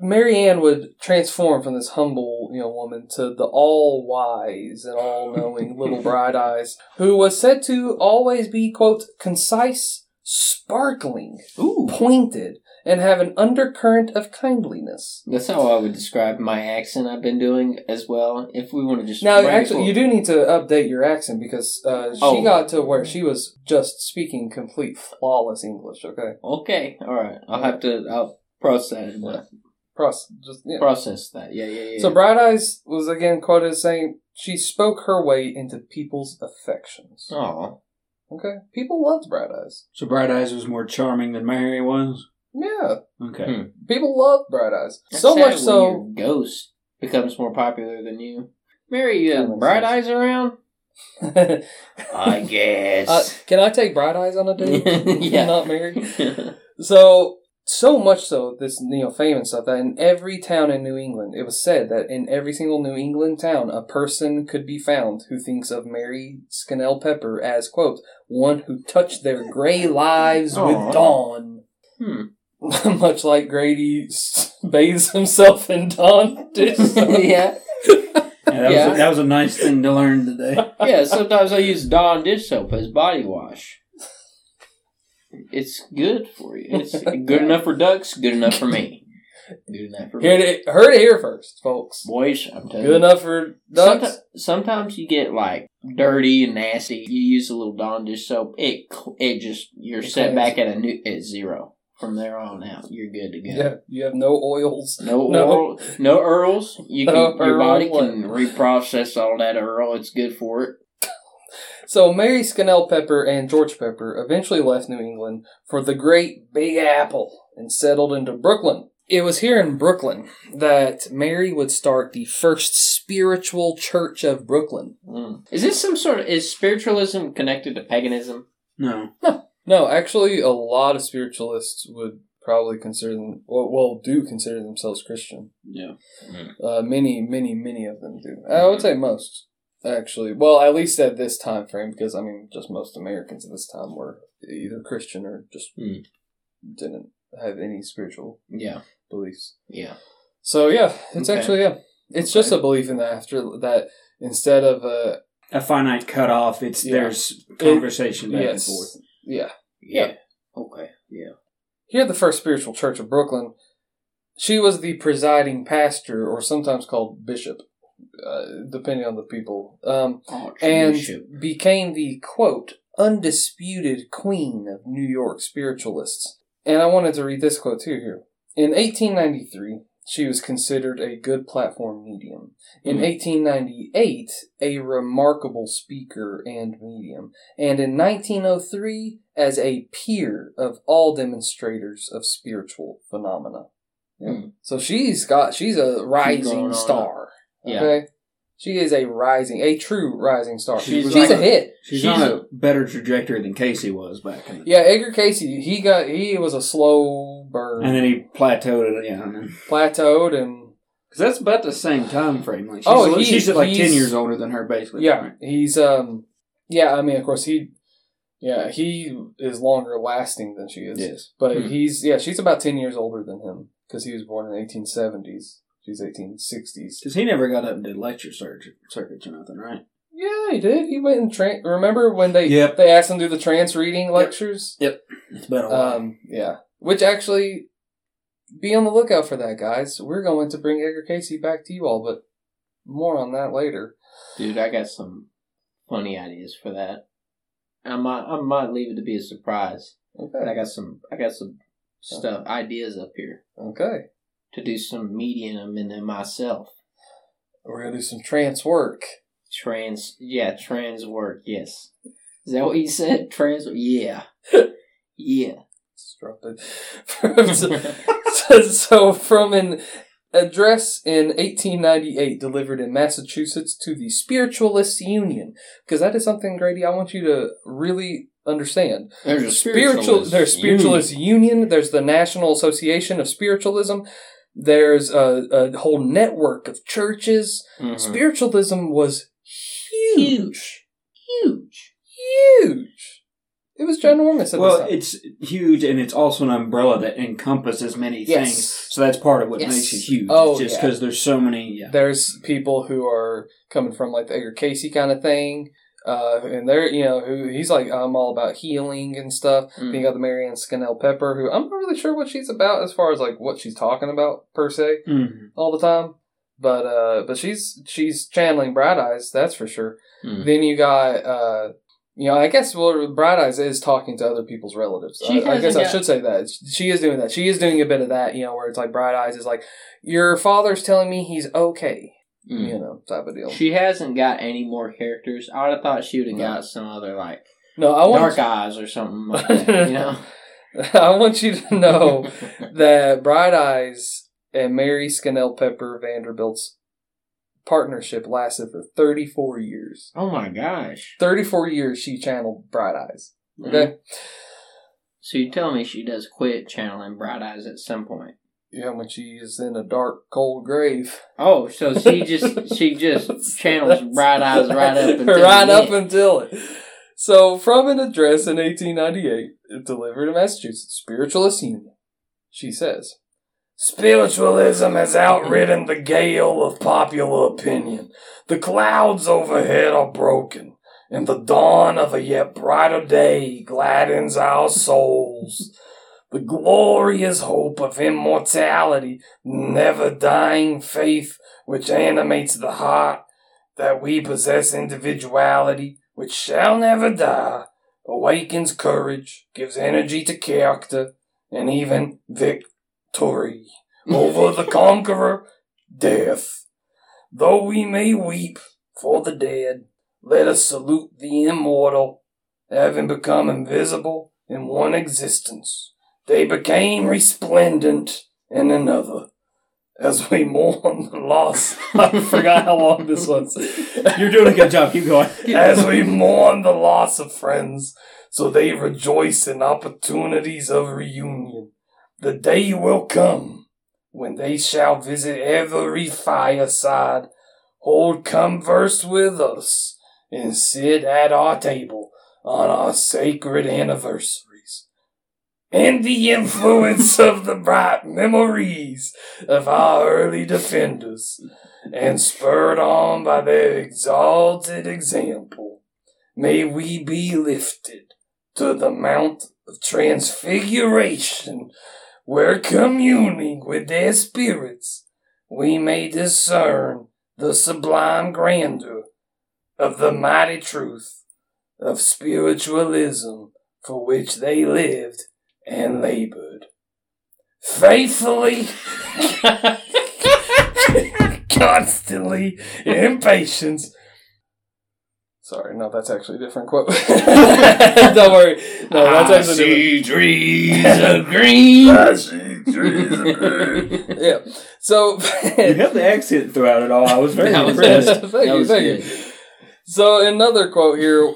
Marianne would transform from this humble, you know, woman to the all wise and all knowing <laughs> little bright eyes, who was said to always be quote concise, sparkling, Ooh. pointed, and have an undercurrent of kindliness. That's how I would describe my accent I've been doing as well. If we want to just. Now, actually, you do need to update your accent because uh, she Oh. got to where she was just speaking complete flawless English. Okay, Okay, alright. I'll have to. I'll process that. Proce- just yeah. Process that. Yeah, yeah, yeah. So Bright Eyes was again quoted as saying she spoke her way into people's affections. Oh. Okay, people loved Bright Eyes. So Bright Eyes was more charming than Mary was. Yeah, Okay. Hmm. people loved Bright Eyes That's so sad much when so. your Ghost becomes more popular than you. Mary, you have bright sense. eyes around? uh, <laughs> I guess. can I take Bright Eyes on a date? <laughs> Yeah. not married. <laughs> So so much so, this you know fame and stuff that in every town in New England, it was said that in every single New England town, a person could be found who thinks of Mary Scannell Pepper as quote one who touched their gray lives Aw. with dawn. Hmm. <laughs> Much like Grady s- bathes himself in dawn. dish soap. <laughs> yeah. Yeah, that, Yeah. Was a, that was a nice thing to learn today. Yeah, sometimes I use Dawn dish soap as body wash. It's good for you. It's <laughs> good enough for ducks, good enough for me. Good enough for me. it, heard it here first, folks. Boys, I'm telling you Good you. enough for ducks. Sometimes, sometimes you get like dirty and nasty. You use a little Dawn dish soap. It cl- it just you're It set cleans. back at a new at zero from there on out. You're good to go. Yeah, you have no oils. No, <laughs> No. oil, no earls. You can No your body Earl can reprocess all that earl. It's good for it. So Mary Scannell Pepper and George Pepper eventually left New England for the Great Big Apple and settled into Brooklyn. It was here in Brooklyn that Mary would start the first spiritual church of Brooklyn. Mm. Is this some sort of is spiritualism connected to paganism? No. No, No, actually, a lot of spiritualists would probably consider them, well, well do consider themselves Christian. Yeah. Uh, many, many, many of them do. I would say most, actually. Well, at least at this time frame, because I mean, just most Americans at this time were either Christian or just Hmm. didn't have any spiritual Yeah, beliefs. yeah. So yeah, it's Okay. actually yeah, it's just a belief in that after that instead of uh A finite cutoff. It's Yeah. there's conversation back yes, and forth. yeah. Yeah. Okay. Yeah. Here at the First Spiritual Church of Brooklyn, she was the presiding pastor, or sometimes called bishop, uh, depending on the people. Um, and became the quote undisputed queen of New York spiritualists. And I wanted to read this quote too here. In 1893, she was considered a good platform medium. In Hmm. 1898, a remarkable speaker and medium. And in 1903, as a peer of all demonstrators of spiritual phenomena. Yeah. Hmm. So she's got she's a rising on star. Okay. Yeah. She is a rising, a true rising star. She's, she's like, a hit. She's, she's on a, a, better trajectory than Cayce was back in the Yeah, Edgar Cayce, he got he was a slow burn. And then he plateaued and yeah. Plateaued and cuz that's about the same time frame. Like she's oh, he, she's like 10 years older than her basically. Yeah. Right? He's um yeah, I mean of course he yeah, he is longer lasting than she is. Yes. But hmm. he's yeah, she's about 10 years older than him cuz he was born in the 1870s these 1860s. Because he never got up and did lecture circuits or nothing, right? Yeah, he did. He went and trained. remember when they yep. they asked him to do the trance reading lectures. Yep, yep. it's been a while. Um, yeah, which actually, be on the lookout for that, guys. We're going to bring Edgar Cayce back to you all, but more on that later. Dude, I got some funny ideas for that. I might I might leave it to be a surprise. Okay. But I got some I got some stuff ideas up here. Okay to do some medium in them myself. We're gonna do some trance work. Trans yeah, trans work, yes. Is that what you said? Trans yeah. <laughs> yeah. Disrupted. <laughs> so, so from an address in 1898 delivered in Massachusetts to the Spiritualist Union, because that is something, Grady, I want you to really understand. There's a spiritual there's spiritualist union. there's the national association of spiritualism there's a, a whole network of churches Mhm. spiritualism was huge Huge. huge it was ginormous at well, this it's huge, and it's also an umbrella that encompasses many Yes. things. So that's part of what Yes. makes it huge. Oh, it's just yeah. because there's so many. Yeah. there's people who are coming from like the Edgar Cayce kind of thing uh, and they're you know who he's like I'm all about healing and stuff. Mm. Then you got the Marianne Scannell Pepper, who I'm not really sure what she's about as far as like what she's talking about per se. Mhm. all the time. But uh, but she's she's channeling Bright Eyes, that's for sure. Mm. Then you got uh, you know, I guess well, Bright Eyes is talking to other people's relatives. I, I guess I should say that she is doing that. She is doing a bit of that, you know, where it's like Bright Eyes is like, your father's telling me he's okay, Mm. you know, type of deal. She hasn't got any more characters. I would have thought she would have No. got some other like no, I want dark eyes or something like <laughs> that. You know. I want you to know <laughs> that Bright Eyes and Mary Scannell Pepper Vanderbilt's partnership lasted for 34 years. oh my gosh. 34 years she channeled Bright Eyes. Okay? So you tell me she does quit channeling Bright Eyes at some point? Yeah, when she is in a dark, cold grave. Oh, so she just <laughs> she just channels Bright Eyes right up until right up end. until it. So, from an address in 1898 delivered in Massachusetts, Spiritualist Union, she says, Spiritualism has outridden the gale of popular opinion. The clouds overhead are broken, and the dawn of a yet brighter day gladdens our souls. The glorious hope of immortality, never dying faith which animates the heart, that we possess individuality which shall never die, awakens courage, gives energy to character, and even victory <laughs> over the conqueror, death. Though we may weep for the dead, let us salute the immortal, having become invisible in one existence. They became resplendent in another. As we mourn the loss, <laughs> I forgot how long this was. You're doing a good job. Keep going. <laughs> As we mourn the loss of friends, so they rejoice in opportunities of reunion. The day will come when they shall visit every fireside, hold converse with us, and sit at our table on our sacred anniversaries. And the influence of the bright memories of our early defenders, and spurred on by their exalted example, may we be lifted to the Mount of Transfiguration, where communing with their spirits, we may discern the sublime grandeur of the mighty truth of spiritualism for which they lived and labored. Faithfully, constantly, in patience. Sorry, no, that's actually a different quote. <laughs> Don't worry. No, that's actually different. trees of <laughs> green. I see trees of green. Yeah. So, You have the accent throughout it all. I was very impressed. <laughs> thank That you, thank good. you. So another quote here,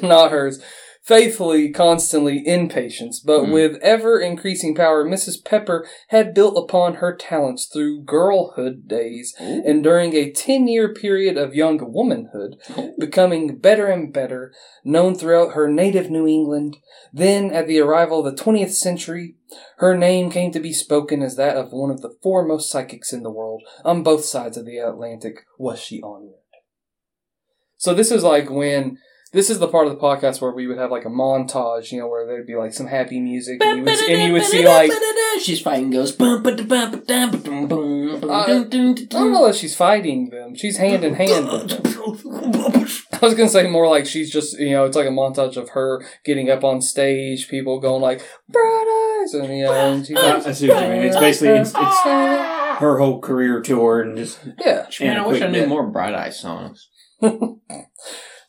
not hers. Faithfully, constantly in patience, but Hmm. with ever increasing power, Mrs. Pepper had built upon her talents through girlhood days and during a 10 year period of young womanhood, becoming better and better, known throughout her native New England. Then, at the arrival of the 20th century, her name came to be spoken as that of one of the foremost psychics in the world. On both sides of the Atlantic was she onward. So this is like when this is the part of the podcast where we would have like a montage, you know, where there'd be like some happy music, and you would, and you would see like <laughs> she's fighting goes bum ba da bum ba dum ba dum bum Uh, bum dum dum I don't know that she's fighting them. She's hand in hand. <laughs> I was gonna say more like she's just you know it's like a montage of her getting up on stage, people going like bright eyes, and you know and she's like, I see what you mean. It's basically it's, it's her whole career tour and just yeah. Man, and I a wish I knew bit. more Bright Eye songs. <laughs>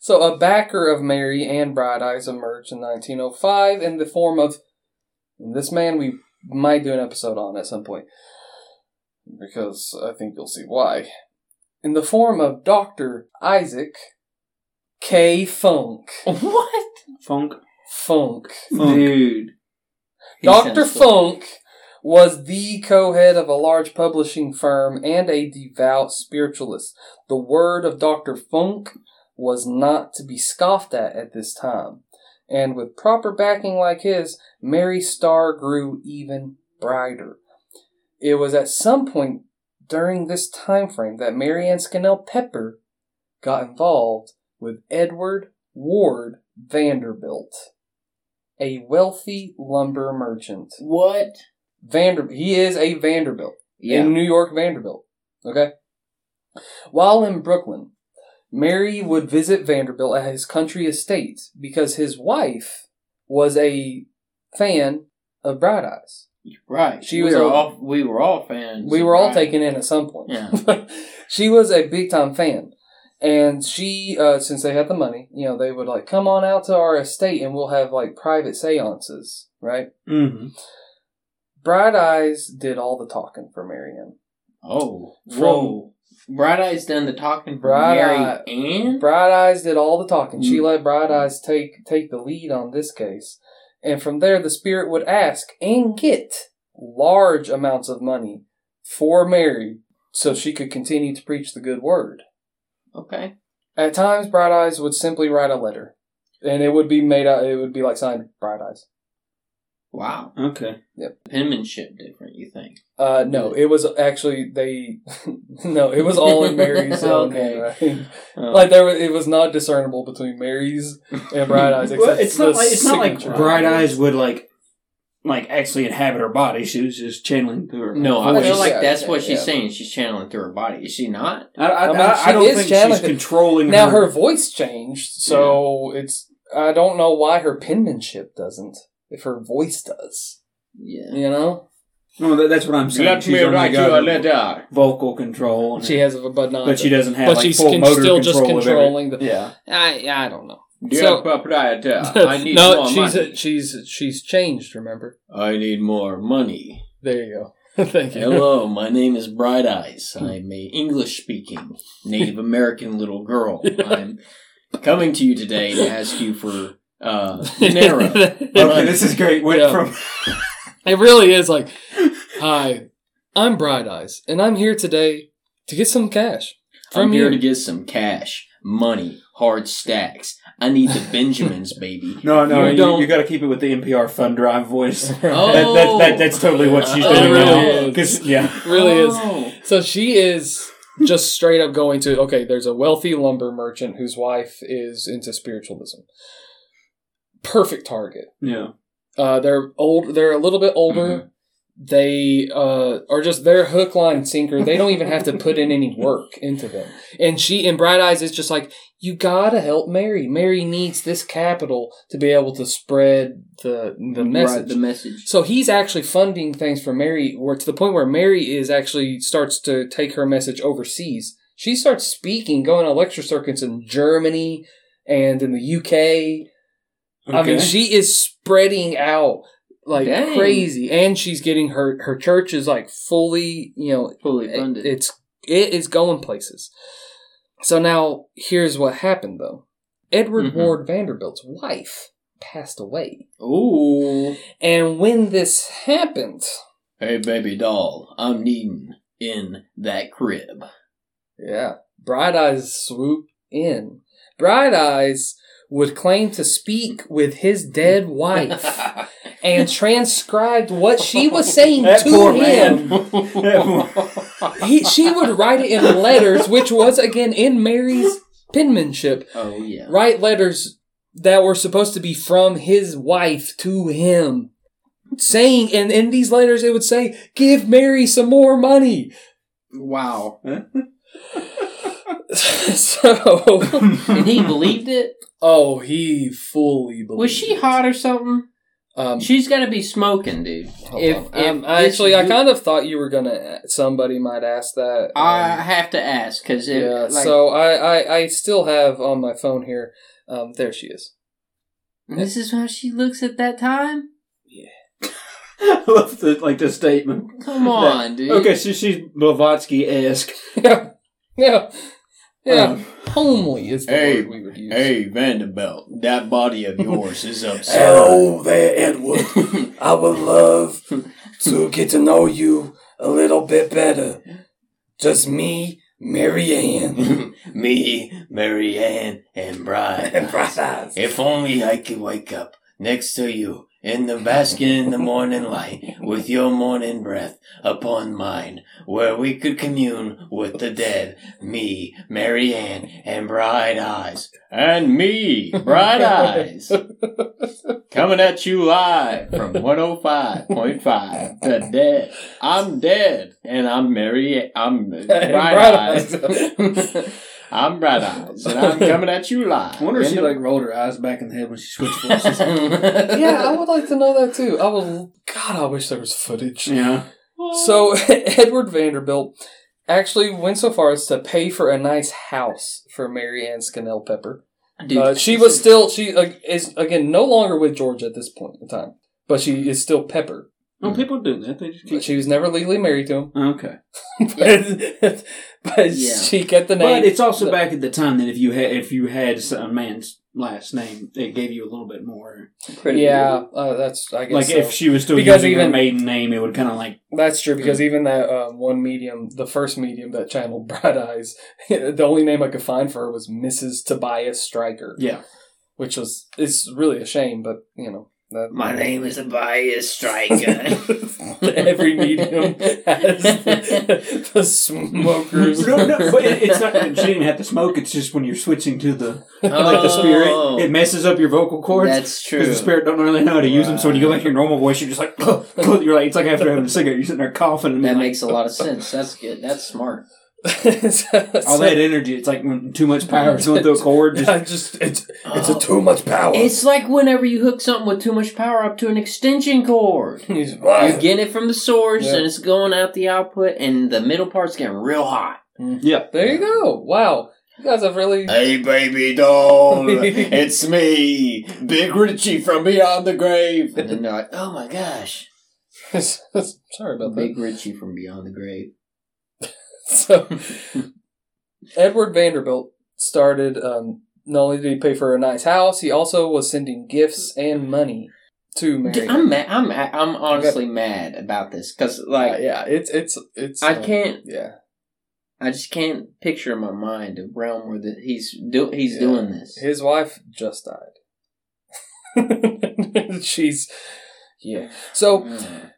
So a backer of Mary and Bright Eyes emerged in 1905 in the form of this man. We might do an episode on at some point because I think you'll see why. In the form of Doctor Isaac K. Funk. What? funk. Funk. Funk. Dude. He Dr. sounds so- Funk was the co-head of a large publishing firm and a devout spiritualist. The word of Dr. Funk was not to be scoffed at at this time. And with proper backing like his, Mary star grew even brighter. It was at some point during this time frame that Mary Ann Scannell Pepper got involved with Edward Ward Vanderbilt, a wealthy lumber merchant. What? Vanderbilt. he is a Vanderbilt. Yeah. In New York Vanderbilt. Okay? While in Brooklyn, Mary would visit Vanderbilt at his country estate because his wife was a fan of Bright Eyes. Right. She we was were a- all we were all fans. We were all taken in at some point. Yeah. <laughs> she was a big time fan. And she, uh, since they had the money, you know, they would like come on out to our estate and we'll have like private seances, right? Mm-hmm. Bright Eyes did all the talking for Marianne. Oh. From- Whoa. Bright Eyes done the talking for Bright Ann? Bright Eyes did all the talking. She Mm. let Bright Eyes take take the lead on this case. And from there, the spirit would ask and get large amounts of money for Mary so she could continue to preach the good word. Okay. At times, Bright Eyes would simply write a letter, and it would be made out. It would be like signed Bright Eyes. Wow. Okay. Yep. Penmanship different, you think? Uh, no, it was actually they. <laughs> no, it was all in Mary's <laughs> own Okay. handwriting. Oh. Like there, was, it was not discernible between Mary's and Bright <laughs> Eyes. Well, it's not like it's not like. Bright Eyes would like like actually inhabit her body. She was just channeling through her. no, I Voice. feel like Yeah, that's yeah, what she's yeah. saying. She's channeling through her body. Is she not? I, I, I mean, I, she I don't is think she's controlling Now her. her voice changed, so it's. I don't know why her penmanship doesn't. If her voice does, Yeah. you know, No, that, that's what I'm saying. Let She's only got letter. vocal control, and she has a but not. but she doesn't have but like she's full con- motor still just control of controlling the. Yeah. I I don't know. Dear So- proprietor, <laughs> I need no, more she's money. she's she's changed. Remember? I need more money. There you go. <laughs> Thank you. Hello, my name is Bright Eyes. I'm a English speaking Native American little girl. <laughs> I'm coming to you today to ask you for uh <laughs> dinero. Okay, this is great. Went Yeah. from <laughs> It really is like, hi, I'm Bright Eyes, and I'm here today to get some cash I'm here you. to get some cash, money, hard stacks. I need the <laughs> Benjamins, baby. no, no. You You, you got to keep it with the NPR fun drive voice. Oh. That, that, that, that's totally what she's It doing really now. is. Because yeah, really is. Oh. So she is just straight up going to okay. There's a wealthy lumber merchant whose wife is into spiritualism. Perfect target. yeah. Uh, they're old. They're a little bit older. They uh, are just their hook, line, sinker. They don't even have to put in any work into them. And she and Bright Eyes is just like, you gotta help Mary. Mary needs this capital to be able to spread the the message. Right, the message. So he's actually funding things for Mary, where to the point where Mary is actually starts to take her message overseas. She starts speaking, going on lecture circuits in Germany and in the UK. I mean, she is spreading out like Dang. crazy, and she's getting her her church is like fully, you know, Fully it- funded. it's it is going places. So now here's what happened though. Edward Mhm. Ward Vanderbilt's wife passed away. Ooh. And when this happened, Hey, baby doll, I'm needing in that crib. yeah, Bright Eyes swooped in. Bright Eyes would claim to speak with his dead <laughs> wife and transcribed what she was saying That to poor him. man. <laughs> He, she would write it in letters, which was again in Mary's penmanship. oh yeah. Write letters that were supposed to be from his wife to him, saying, and in these letters it would say, "Give Mary some more money." Wow. <laughs> <laughs> so, And he believed it. oh, he fully believed. Was she it. hot or something? Um, She's got to be smoking, dude. hold if- on. if Um, this actually, I kind of thought you were gonna. Somebody might ask that. I Um, have to ask because yeah. like, so I, I, I still have on my phone here. Um, there she is. this is how she looks at that time. Yeah. <laughs> I love the like the statement. Come on, dude. Okay, so she's Blavatsky esque. <laughs> yeah, yeah, yeah. Um, Homely is the Hey, word we would use. Hey, Vanderbilt, that body of <laughs> yours is upset. Hello there, Edward. I would love <laughs> to get to know you a little bit better. Just me, Marianne. <laughs> Me, Marianne, and Brian. and Bright Eyes. If only I could wake up next to you in the basking in the morning light with your morning breath upon mine, where we could commune with the dead, me, Marianne, and Bright Eyes. and me, Bright <laughs> Eyes, coming at you live from 105.5 to dead. I'm dead, and I'm Mary. I'm <laughs> Bright Eyes. <laughs> Eyes. I'm Bright Eyes, and I'm coming at you live. I wonder if she the- like rolled her eyes back in the head when she switched voices. <laughs> yeah, I would like to know that too. I was God. I wish there was footage. yeah. So <laughs> Edward Vanderbilt actually went so far as to pay for a nice house for Mary Ann Scannell Pepper. Dude, Uh, she was still she like, is again no longer with George at this point in time, but she is still Pepper. No, people do that. They just But she was never legally married to him. Okay, <laughs> but, but Yeah. she kept the name. but it's also back at the time that if you had if you had a man's last name, it gave you a little bit more. yeah, uh, that's I guess Like so. if she was still Because using her even- maiden name, it would kind of like That's true because even that uh, one medium, the first medium that channeled Bright Eyes, <laughs> the only name I could find for her was Mrs. Tobias Stryker, yeah. which was it's really a shame, but you know that My name is Tobias Stryker. <laughs> every medium has the, <laughs> the smokers. no, no, but it, it's not. She didn't have to smoke. It's just when you're switching to the like the Oh. spirit, it messes up your vocal cords. That's true. Because the spirit don't really know how to use them, so when you go back to your normal voice, you're just like, <laughs> you're like, it's like after having a cigarette, you're sitting there coughing, and That like, makes a lot of sense. That's good. That's smart. <laughs> all that energy. It's like when too much power is going through <laughs> a cord. Just, I just it's it's a oh. too much power. It's like whenever you hook something with too much power up to an extension cord. <laughs> You're getting it from the source Yeah. and it's going out the output, and the middle part's getting real hot. Mm-hmm. yeah. there you go. Wow, you guys have really. Hey, baby doll, it's me, Big Richie from Beyond the Grave. And then they're like, oh my gosh. Sorry about that. Big Richie from Beyond the Grave. So, Edward Vanderbilt started. Um, not only did he pay for a nice house, he also was sending gifts and money to Mary. I'm mad. I'm, I'm honestly mad about this because, like, like, yeah, it's it's it's. I um, can't. Yeah, I just can't picture in my mind a realm where that he's do he's Yeah. doing this. his wife just died. <laughs> She's yeah. So Mm.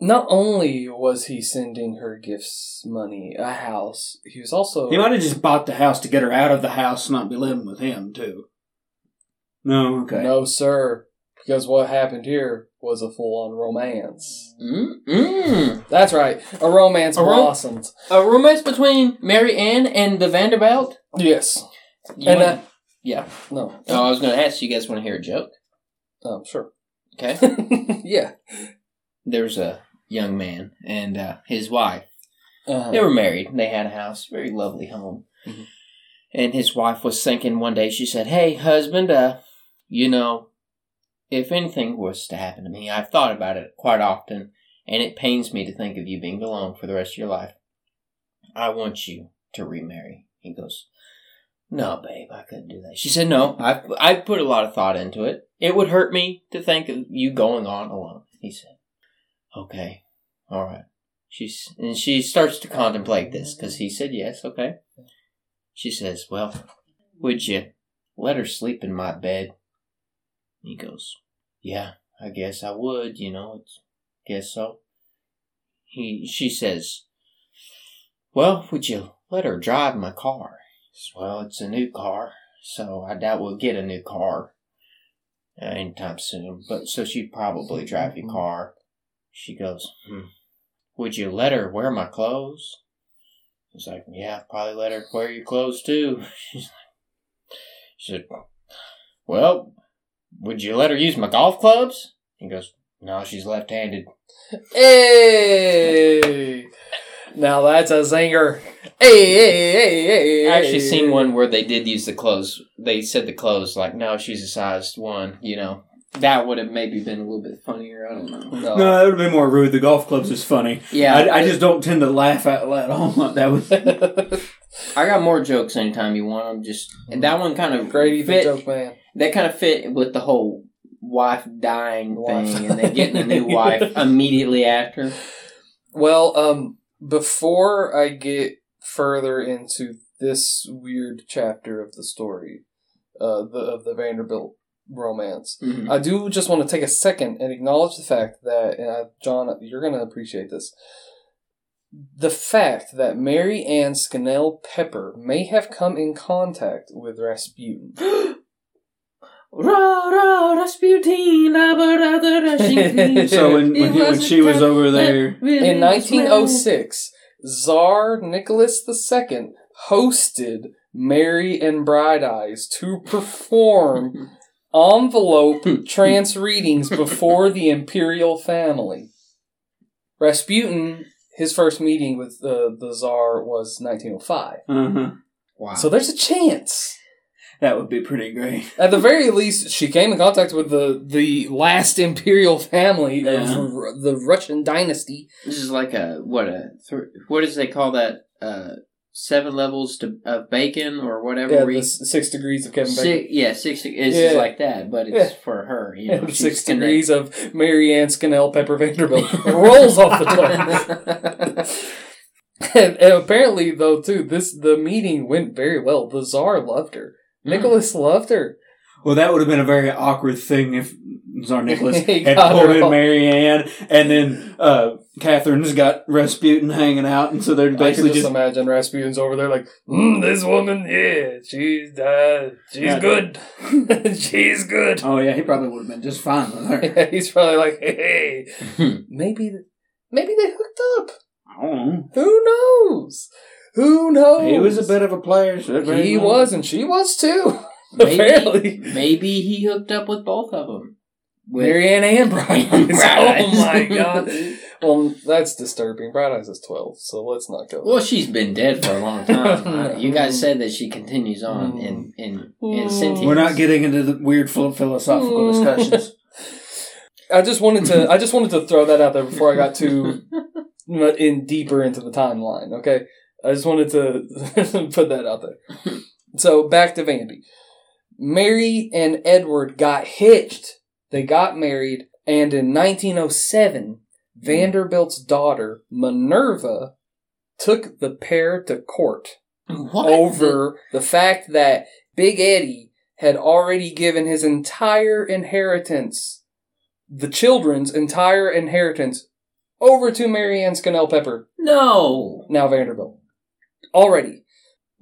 Not only was he sending her gifts, money, a house, he was also He might have just bought the house to get her out of the house, not be living with him too. No, okay. no sir, because what happened here was a full on romance. Mm, mm. That's right, a romance A rom- blossomed. A romance between Mary Ann and the Vanderbilt. Yes, You and want- uh, yeah. no, Oh, I was going to ask you guys want to hear a joke. um, sure, Okay. <laughs> yeah. There's a young man and uh, his wife. Uh, They were married. They had a house, very lovely home. Mhm. And his wife was thinking one day. She said, "Hey, husband, uh, you know, if anything was to happen to me, I've thought about it quite often, and it pains me to think of you being alone for the rest of your life. I want you to remarry." He goes, "No, babe, I couldn't do that." She said, "No, I've I've put a lot of thought into it. It would hurt me to think of you going on alone." He said, "Okay, all right." She's and she starts to contemplate this because he said yes. Okay. She says, "Well, would you let her sleep in my bed?" He goes, "Yeah, I guess I would. You know, it's guess so." He she says, "Well, would you let her drive my car?" Says, well, it's a new car, so I doubt we'll get a new car anytime soon. But so she'd probably drive your mm-hmm. car. She goes, hmm. Would you let her wear my clothes? He's like, Yeah, probably let her wear your clothes too. <laughs> She's like, she said, Well, would you let her use my golf clubs? He goes, No, she's left handed. Hey, now that's a zinger. Hey, hey, hey, hey. I actually seen one where they did use the clothes. They said the clothes, like, No, she's a size one, you know. That would have maybe been a little bit funnier. I don't know. No. No, that would have been more rude. The golf clubs is funny. Yeah, I, I just don't tend to laugh out loud. Oh, that was. <laughs> I got more jokes anytime you want them. Just and that one kind of Grady fit. joke man. That kind of fit with the whole wife dying Wife. thing, and then getting a new <laughs> wife immediately after. Well, um, before I get further into this weird chapter of the story, uh, the of the Vanderbilt romance, Mhm. I do just want to take a second and acknowledge the fact that, and uh, John, you're going to appreciate this. The fact that Mary Ann Scannell Pepper may have come in contact with Rasputin. <gasps> Ra ra Rasputin, la ba da da Rasputin. So when, when, he- when she was over there, really In 1906, Tsar Nicholas II hosted Mary and Bright Eyes to perform <laughs> envelope trance readings before the imperial family. Rasputin, his first meeting with uh, the Tsar was 1905. uh-huh. Wow. So there's a chance. that would be pretty great. At the very least, she came in contact with the, the last imperial family Yeah. of Ru- the Russian dynasty. this is like a what a th- what does they call that? Uh, seven levels to, of bacon or whatever. Yeah, we, the six degrees of Kevin Bacon. six, yeah, six. It's Yeah. just like that, but it's Yeah. for her. You <laughs> know, six gonna- degrees of Mary Ann Scannell Pepper Vanderbilt <laughs> rolls off the tongue. <laughs> and, and apparently, though, too, this the meeting went very well. The Tsar loved her. Mm. Nicholas loved her. Well, that would have been a very awkward thing if Tsar <laughs> Nicholas He had got pulled in off. Mary Ann, and then uh, Catherine's got Rasputin hanging out, and so they're I can basically just, just imagine Rasputin's over there like, mm, this woman, yeah, she's uh, she's Yeah. good, <laughs> she's good. Oh yeah, he probably would have been just fine with her. <laughs> Yeah, he's probably like, hey, maybe maybe they hooked up. I don't know. Who knows? Who knows? He was a bit of a player. So He was, and she was too. Maybe, Apparently, maybe he hooked up with both of them. With, Marianne and Bright <laughs> Eyes. Oh my <laughs> god. Well, that's disturbing. Bright Eyes is twelve, so let's not go. Well, she's been dead for a long time. <laughs> Uh, you guys said that she continues on mm. in in in mm. sentience. We're not getting into the weird phil- philosophical mm. discussions. I just wanted to. I just wanted to throw that out there before I got too in deeper into the timeline. Okay, I just wanted to put that out there. So back to Vandy. Mary and Edward got hitched. They got married, and in 1907, Vanderbilt's daughter Minerva took the pair to court What? over the fact that Big Eddie had already given his entire inheritance, the children's entire inheritance, over to Marianne Scannell Pepper, No. now Vanderbilt. Already.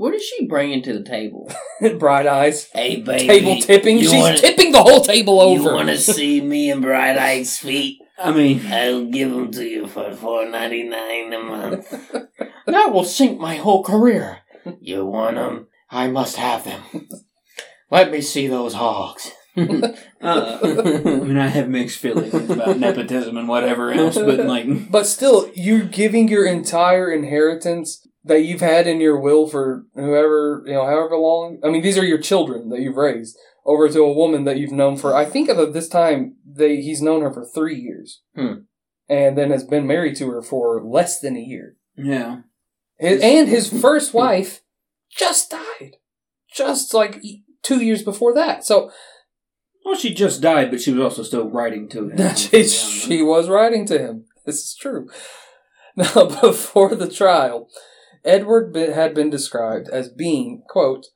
What is she bringing to the table? <laughs> Bright eyes. Hey, baby. Table tipping. you She's wanna- tipping the whole table over. You want to see me and Bright Eyes' feet? I mean, I'll give them to you for four ninety nine a month. <laughs> that will sink my whole career. You want them? I must have them. Let me see those hogs. <laughs> uh, I mean, I have mixed feelings about nepotism and whatever else, but like, But still, you're giving your entire inheritance that you've had in your will for whoever, you know, however long. I mean, these are your children that you've raised over to a woman that you've known for, I think at this time, they, he's known her for three years. Hmm. And then has been married to her for less than a year. yeah. His, and his first wife just died. Just like two years before that. So Well, she just died, but she was also still writing to him. she, she was writing to him. This is true. <laughs> Now, before the trial, Edward had been described as being, quote,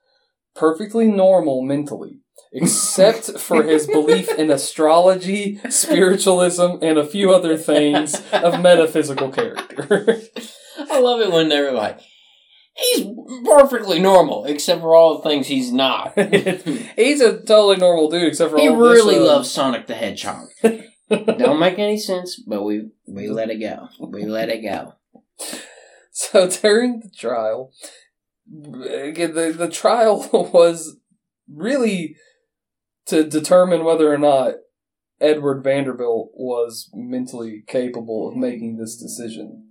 perfectly normal mentally, except for his belief in astrology, <laughs> spiritualism, and a few other things of metaphysical character. <laughs> I love it when they're like, he's perfectly normal, except for all the things he's not. <laughs> He's a totally normal dude, except for he all this, really uh, loves Sonic the Hedgehog. Don't make any sense, but we we let it go. We let it go. <laughs> So during the trial, again, the, the trial <laughs> was really to determine whether or not Edward Vanderbilt was mentally capable of making this decision.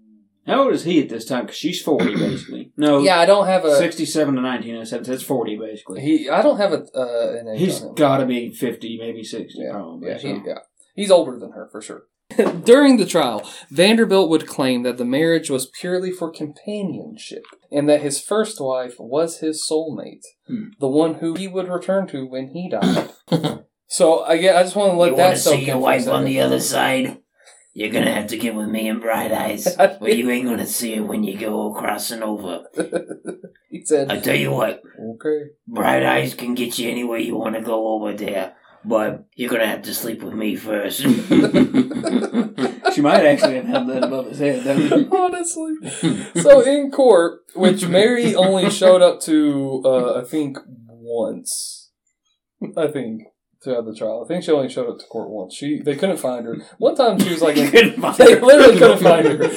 How old is he at this time? Because she's 40, <clears throat> basically. No, Yeah, I don't have a 67 to 1907. That's 40, basically. he. I don't have a uh, an age He's got to be 50, maybe 60, Yeah, probably. yeah, so. he, yeah. He's older than her for sure. <laughs> During the trial, Vanderbilt would claim that the marriage was purely for companionship and that his first wife was his soulmate, Hmm. the one who he would return to when he died. <laughs> so I I just want to let you that soak see your wife on the other side? You're gonna have to get with me and Bright Eyes, <laughs> but you ain't gonna see her when you go crossing over. he said, I tell you what, "Okay." Bright Eyes can get you anywhere you want to go over there, but you're gonna have to sleep with me first. <laughs> She might actually have held that above his head. That <laughs> Honestly. so in court, which Mary only showed up to, uh, I think, once. I think to have the trial. I think she only showed up to court once. She they couldn't find her. One time she was like, in, couldn't find they her. literally couldn't find her.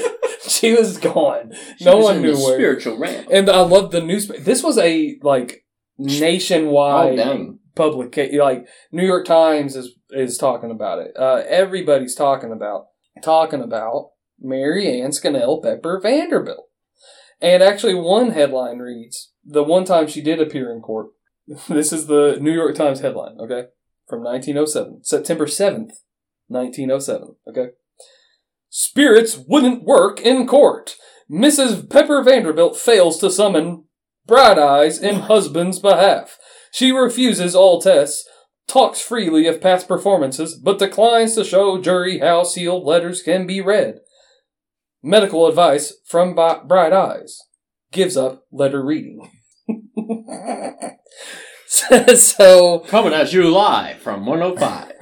She was gone. She no was one in knew the where. Spiritual realm. And I love the newspaper. This was a like Oh nationwide dang! Public like New York Times is is talking about it. Uh, everybody's talking about talking about Mary Ann Scannell Pepper Vanderbilt. And actually, one headline reads the one time she did appear in court. <laughs> This is the New York Times headline. Okay, from 1907, September 7th, 1907. Okay. Spirits wouldn't work in court. Mrs. Pepper Vanderbilt fails to summon Bright Eyes in husband's behalf. She refuses all tests, talks freely of past performances, but declines to show jury how sealed letters can be read. Medical advice from Bi- Bright Eyes. Gives up letter reading. <laughs> so, Coming at you live from 105.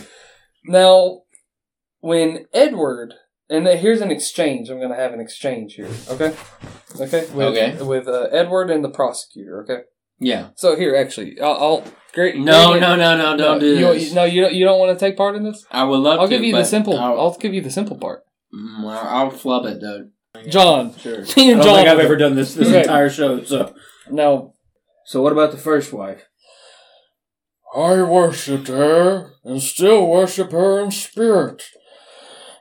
<laughs> now, when Edward, and here's an exchange, I'm going to have an exchange here, okay? Okay? With, Okay. With uh, Edward and the prosecutor, okay? yeah. So here, actually, I'll, I'll great. No, great- no, no, no, don't do you, this. no, you don't. You don't want to take part in this. I would love I'll to. give you the simple. I'll, I'll give you the simple part. Mm, I'll flub it, though. John, Sure. <laughs> me I don't think I've ever done this this <laughs> Okay. entire show. So, No, so what about the first wife? I worshipped her and still worship her in spirit.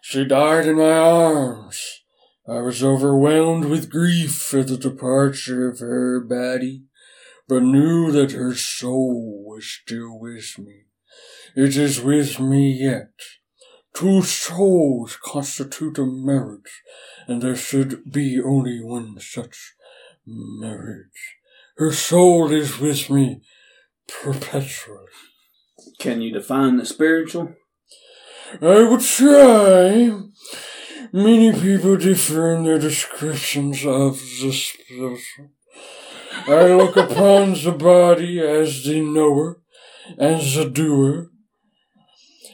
She died in my arms. I was overwhelmed with grief at the departure of her body, but knew that her soul was still with me. It is with me yet. Two souls constitute a marriage, and there should be only one such marriage. Her soul is with me perpetually. Can you define the spiritual? I would try. Many people differ in their descriptions of the spiritual. I look upon the body as the knower and the doer.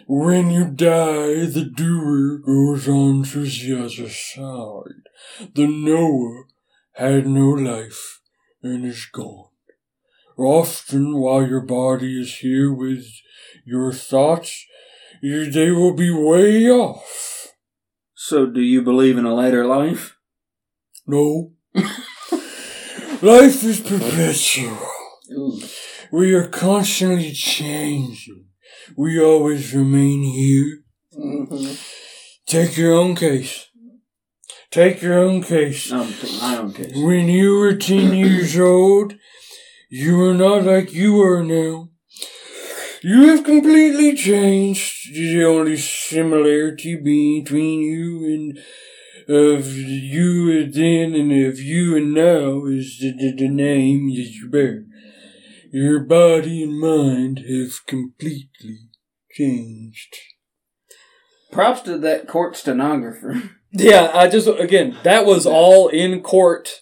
When you die, the doer goes on to the other side. The knower had no life and is gone. Often, while your body is here with your thoughts, you, they will be way off. So, do you believe in a later life? No. <laughs> Life is perpetual. Ooh. We are constantly changing. We always remain here. Mm-hmm. Take your own case. Take your own case. Um, my own case. When you were 10 years old, you were not like you are now. You have completely changed. The only similarity between you and of you then and of you and now is the, the, the name that you bear. Your body and mind have completely changed. Props to that court stenographer. yeah. I just again that was all in court.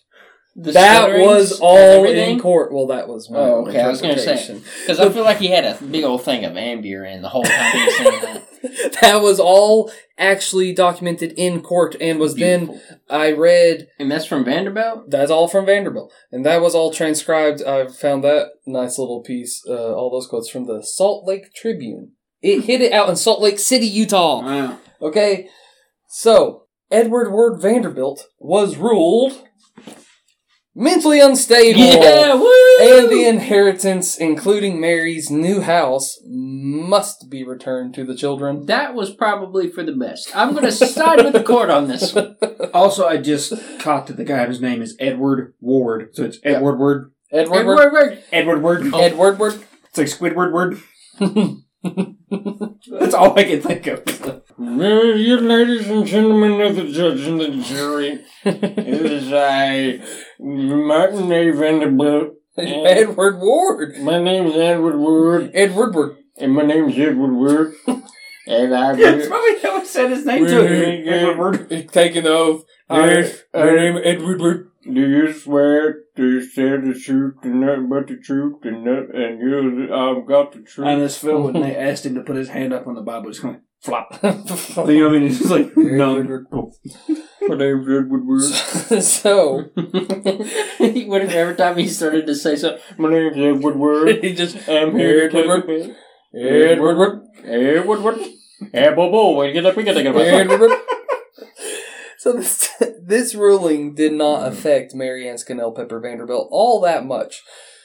The that was all in court. Well, that was my Oh, okay, I was gonna say. Because I feel like he had a big old thing of Ambien the whole time he was saying that. <laughs> that was all actually documented in court and was then I read And that's from Vanderbilt? That's all from Vanderbilt, and that was all transcribed. I found that nice little piece, uh, all those quotes from the Salt Lake Tribune. It hit it out in Salt Lake City, Utah. Wow. Okay, so Edward Ward Vanderbilt was ruled mentally unstable, Yeah, woo! and the inheritance, including Mary's new house, must be returned to the children. That was probably for the best. I'm going to side with the court on this one. <laughs> Also, I just caught that the guy whose name is Edward Ward. So it's Edward Ward. Edward Ward. Edward, Ward. Ward. Edward Ward. Edward Ward. It's like Squidward Word. <laughs> That's all I can think of. You ladies and gentlemen of the judge and the jury, <laughs> it is I, Martin A. Vanderbilt. Edward Ward. My name is Edward Ward, Edward Ward. and my name is Edward Ward. <laughs> and I That's probably how I said his name too. Edward Word. Taking oath. Yes, my name is Edward Ward. Do you swear to tell the truth and nothing but the truth and not, and you um, got the truth? On this film, when they asked him to put his hand up on the Bible, it's going flop. <laughs> <laughs> you know what I mean? It's just like, no. my name's Edward Ward. <laughs> so every time he started to say something, My name's Edward Ward. he just I'm here to Edward. Edward Ward. Edward Ward. Hey, Bobo, when you get up, we get to Edward Ward. So this <laughs> this ruling did not hmm. affect Mary Ann Scannell Pepper Vanderbilt all that much.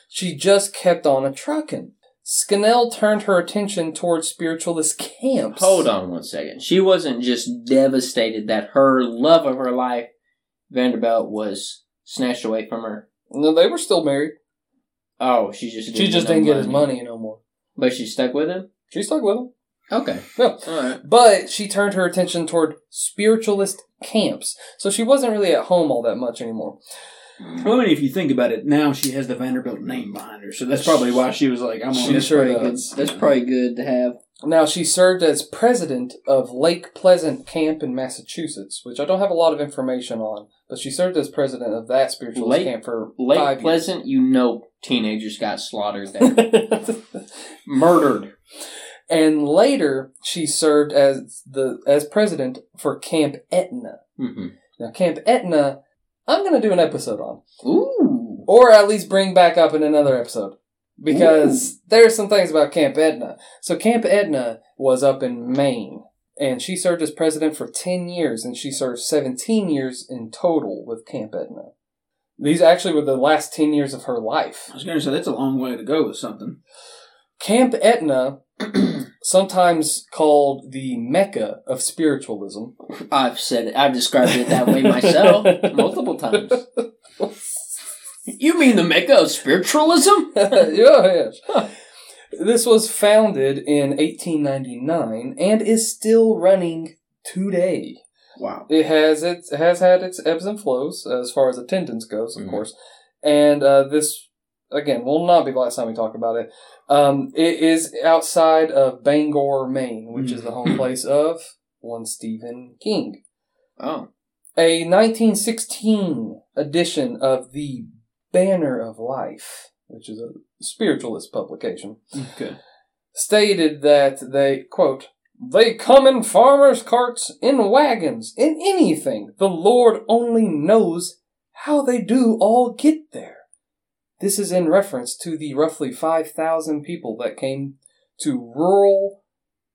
She just kept on a trucking. Scannell turned her attention towards spiritualist camps. hold on one second. She wasn't just devastated that her love of her life, Vanderbilt, was snatched away from her. No, they were still married. Oh, she just She just didn't get his money no more. But she stuck with him? She stuck with him. Okay. No. All right. But she turned her attention toward spiritualist camps. So she wasn't really at home all that much anymore. Well, I mean, if you think about it, now she has the Vanderbilt name behind her, so that's probably why she was like, "I'm on That's this." sure probably good. That's probably good to have. Now, she served as president of Lake Pleasant Camp in Massachusetts, which I don't have a lot of information on, but she served as president of that spiritualist Lake- camp for Lake five Pleasant, you know, teenagers got slaughtered there, <laughs> murdered. And later, she served as the as president for Camp Etna. Mm-hmm. Now, Camp Etna, I'm going to do an episode on, Ooh. or at least bring back up in another episode. Because there's some things about Camp Etna. So Camp Etna was up in Maine, and she served as president for 10 years, and she served 17 years in total with Camp Etna. These actually were the last 10 years of her life. I was going to say that's a long way to go with something. Camp Etna, <clears throat> sometimes called the Mecca of spiritualism. I've said it. I've described it that way myself <laughs> multiple times. <laughs> You mean the mecca of spiritualism? <laughs> yeah, yes. This was founded in 1899 and is still running today. Wow. It has it has had its ebbs and flows as far as attendance goes, of Mhm. course. And uh, this again will not be the last time we talk about it. Um, it is outside of Bangor, Maine, which is the home place of one Stephen King. Oh. A 1916 edition of the Banner of Life, which is a spiritualist publication, Okay. stated that they, quote, they come in farmers' carts, in wagons, in anything. The Lord only knows how they do all get there. This is in reference to the roughly 5,000 people that came to rural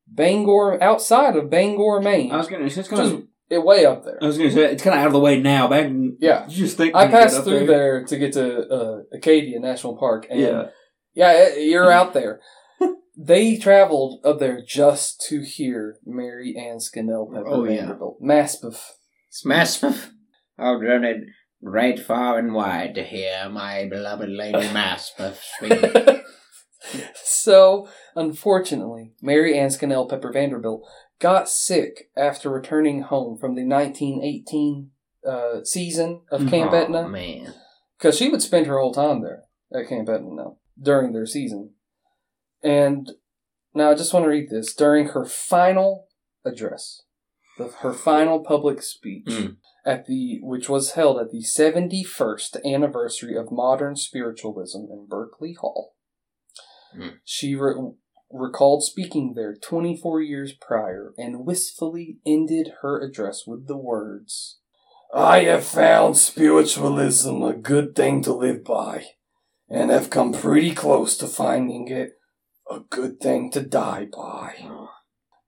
Bangor, outside of Bangor, Maine. I was going to. It's kind of. way up there. I was going to say it's kind of out of the way now. Back. In, Yeah. You just think I when you get passed through there. to get to uh, Acadia National Park, and Yeah. yeah, you're out there. <laughs> they traveled up there just to hear Mary Ann Scannell Pepper Oh, yeah. Vanderbilt. Maspeth. Smaspeth. I've run it right far and wide to hear my beloved Lady <laughs> Maspeth speak. <laughs> so, unfortunately, Mary Ann Scannell Pepper Vanderbilt got sick after returning home from the 1918 uh, season of Camp oh, Etna. man. because she would spend her whole time there at Camp Etna now during their season. And now I just want to read this during her final address, the, her final public speech Mm. at the which was held at the seventy first anniversary of modern spiritualism in Berkeley Hall. Mm. She re- recalled speaking there twenty four years prior and wistfully ended her address with the words. I have found spiritualism a good thing to live by, and have come pretty close to finding it a good thing to die by.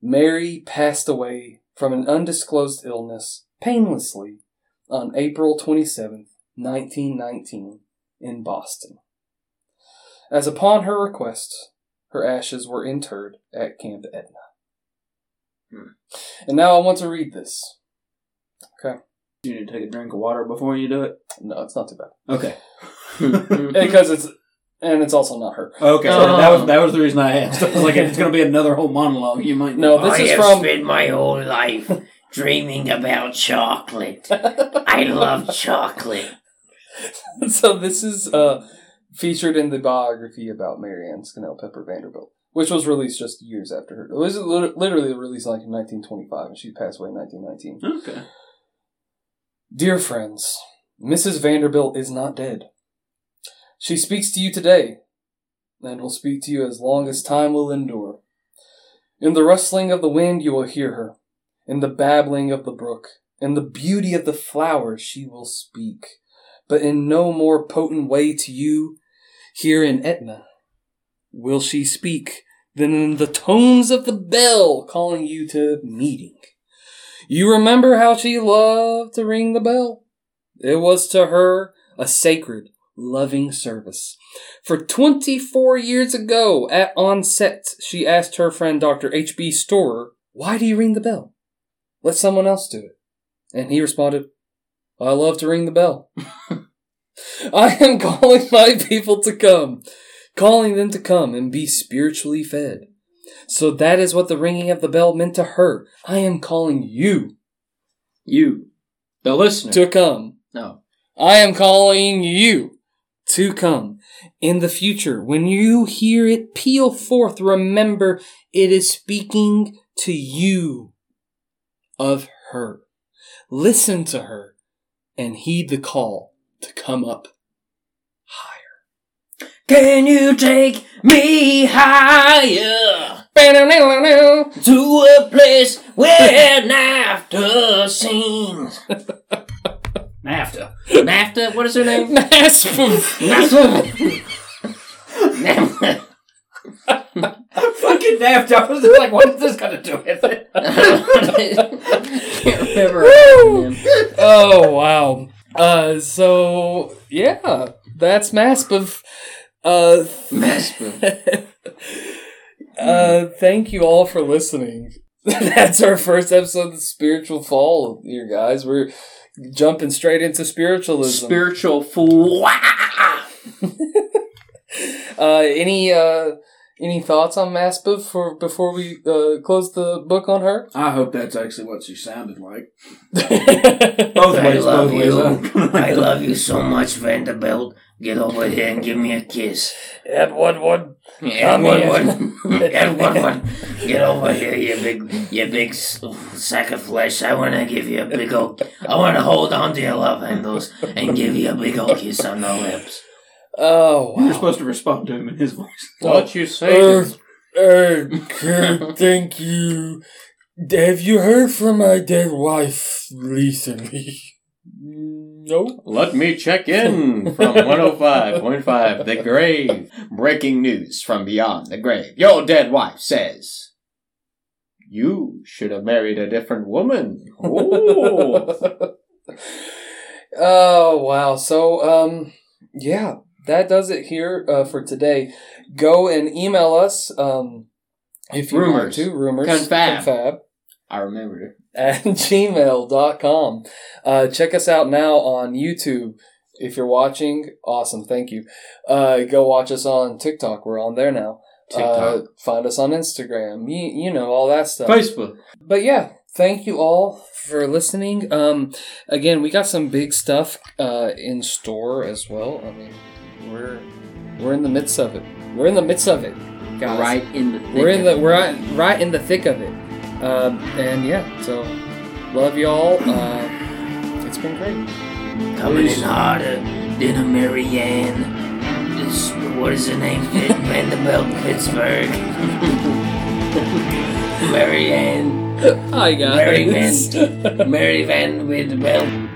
Mary passed away from an undisclosed illness painlessly on April 27th, 1919, in Boston. As upon her request, her ashes were interred at Camp Etna. Hmm. And now I want to read this. Okay. You need to take a drink of water before you do it. No, it's not too bad. Okay. <laughs> because it's and it's also not her. Okay. That was that was the reason I asked. I was like, if it's going to be another whole monologue, you might. No, this I is have from- spent my whole life dreaming about chocolate. I love chocolate. <laughs> so this is uh, featured in the biography about Mary Ann Scannell Pepper Vanderbilt, which was released just years after her. It was literally released like in 1925, and she passed away in 1919. Okay. Dear friends, Mrs. Vanderbilt is not dead. She speaks to you today, and will speak to you as long as time will endure. In the rustling of the wind you will hear her, in the babbling of the brook, in the beauty of the flowers she will speak, but in no more potent way to you here in Etna will she speak than in the tones of the bell calling you to meeting. You remember how she loved to ring the bell? It was to her a sacred, loving service. For 24 years ago, at onset, she asked her friend Dr. H.B. Storer, Why do you ring the bell? Let someone else do it. And he responded, I love to ring the bell. <laughs> I am calling my people to come, calling them to come and be spiritually fed. So that is what the ringing of the bell meant to her. I am calling you You, the listener. to come. no. I am calling you to come. In the future, when you hear it peal forth, remember it is speaking to you of her. Listen to her and heed the call to come up higher. Can you take me higher to a place where <laughs> NAFTA sings? <laughs> NAFTA. NAFTA? What is her name? Nasp. NAFTA. Fucking NAFTA. I was like, what is this going to do with it? Can't remember oh wow. Uh, so yeah, that's Masp Uh, Masp. <laughs> uh, thank you all for listening. <laughs> That's our first episode of Spiritual Fall here, guys. We're jumping straight into spiritualism. Spiritual fool. <laughs> uh, any uh, any thoughts on Maspa for before we uh, close the book on her? I hope that's actually what she sounded like. <laughs> both Both I ways, love both ways. you. I <laughs> love you so much, Vanderbilt. Get over here and give me a kiss. Edward Wood. And one, one, <laughs> and one, one. Get over here, you big, you big sack of flesh. I want to give you a big old. I want to hold on to your love handles and give you a big old kiss on the lips. Oh You're supposed to respond to him in his voice. What you say? Uh, uh, Kurt, thank you. Have you heard from my dead wife recently? No. Let me check in from <laughs> 105.5 The Grave. Breaking news from beyond the grave. Your dead wife says, You should have married a different woman. Oh. <laughs> oh wow. So um yeah, that does it here uh, for today. Go and email us um if you Rumors. want to. Rumors. Confab. Confab. I remembered it. At <laughs> gmail.com. Uh, check us out now on YouTube. If you're watching, awesome. Thank you. Uh, go watch us on TikTok. We're on there now. Uh, TikTok. find us on Instagram. You, you know, all that stuff. Facebook. But yeah, thank you all for listening. Um, again, we got some big stuff uh, in store as well. I mean, we're we're in the midst of it. We're in the midst of it, guys. Right in the thick We're in the we're right, right in the thick of it. Um, and yeah, so love y'all. Uh, it's been great. Coming in harder than a Marianne. This, what is her name? <laughs> Vanderbilt, Pittsburgh. <laughs> Marianne. Hi guys. Mary Van. Mary Van Vanderbilt.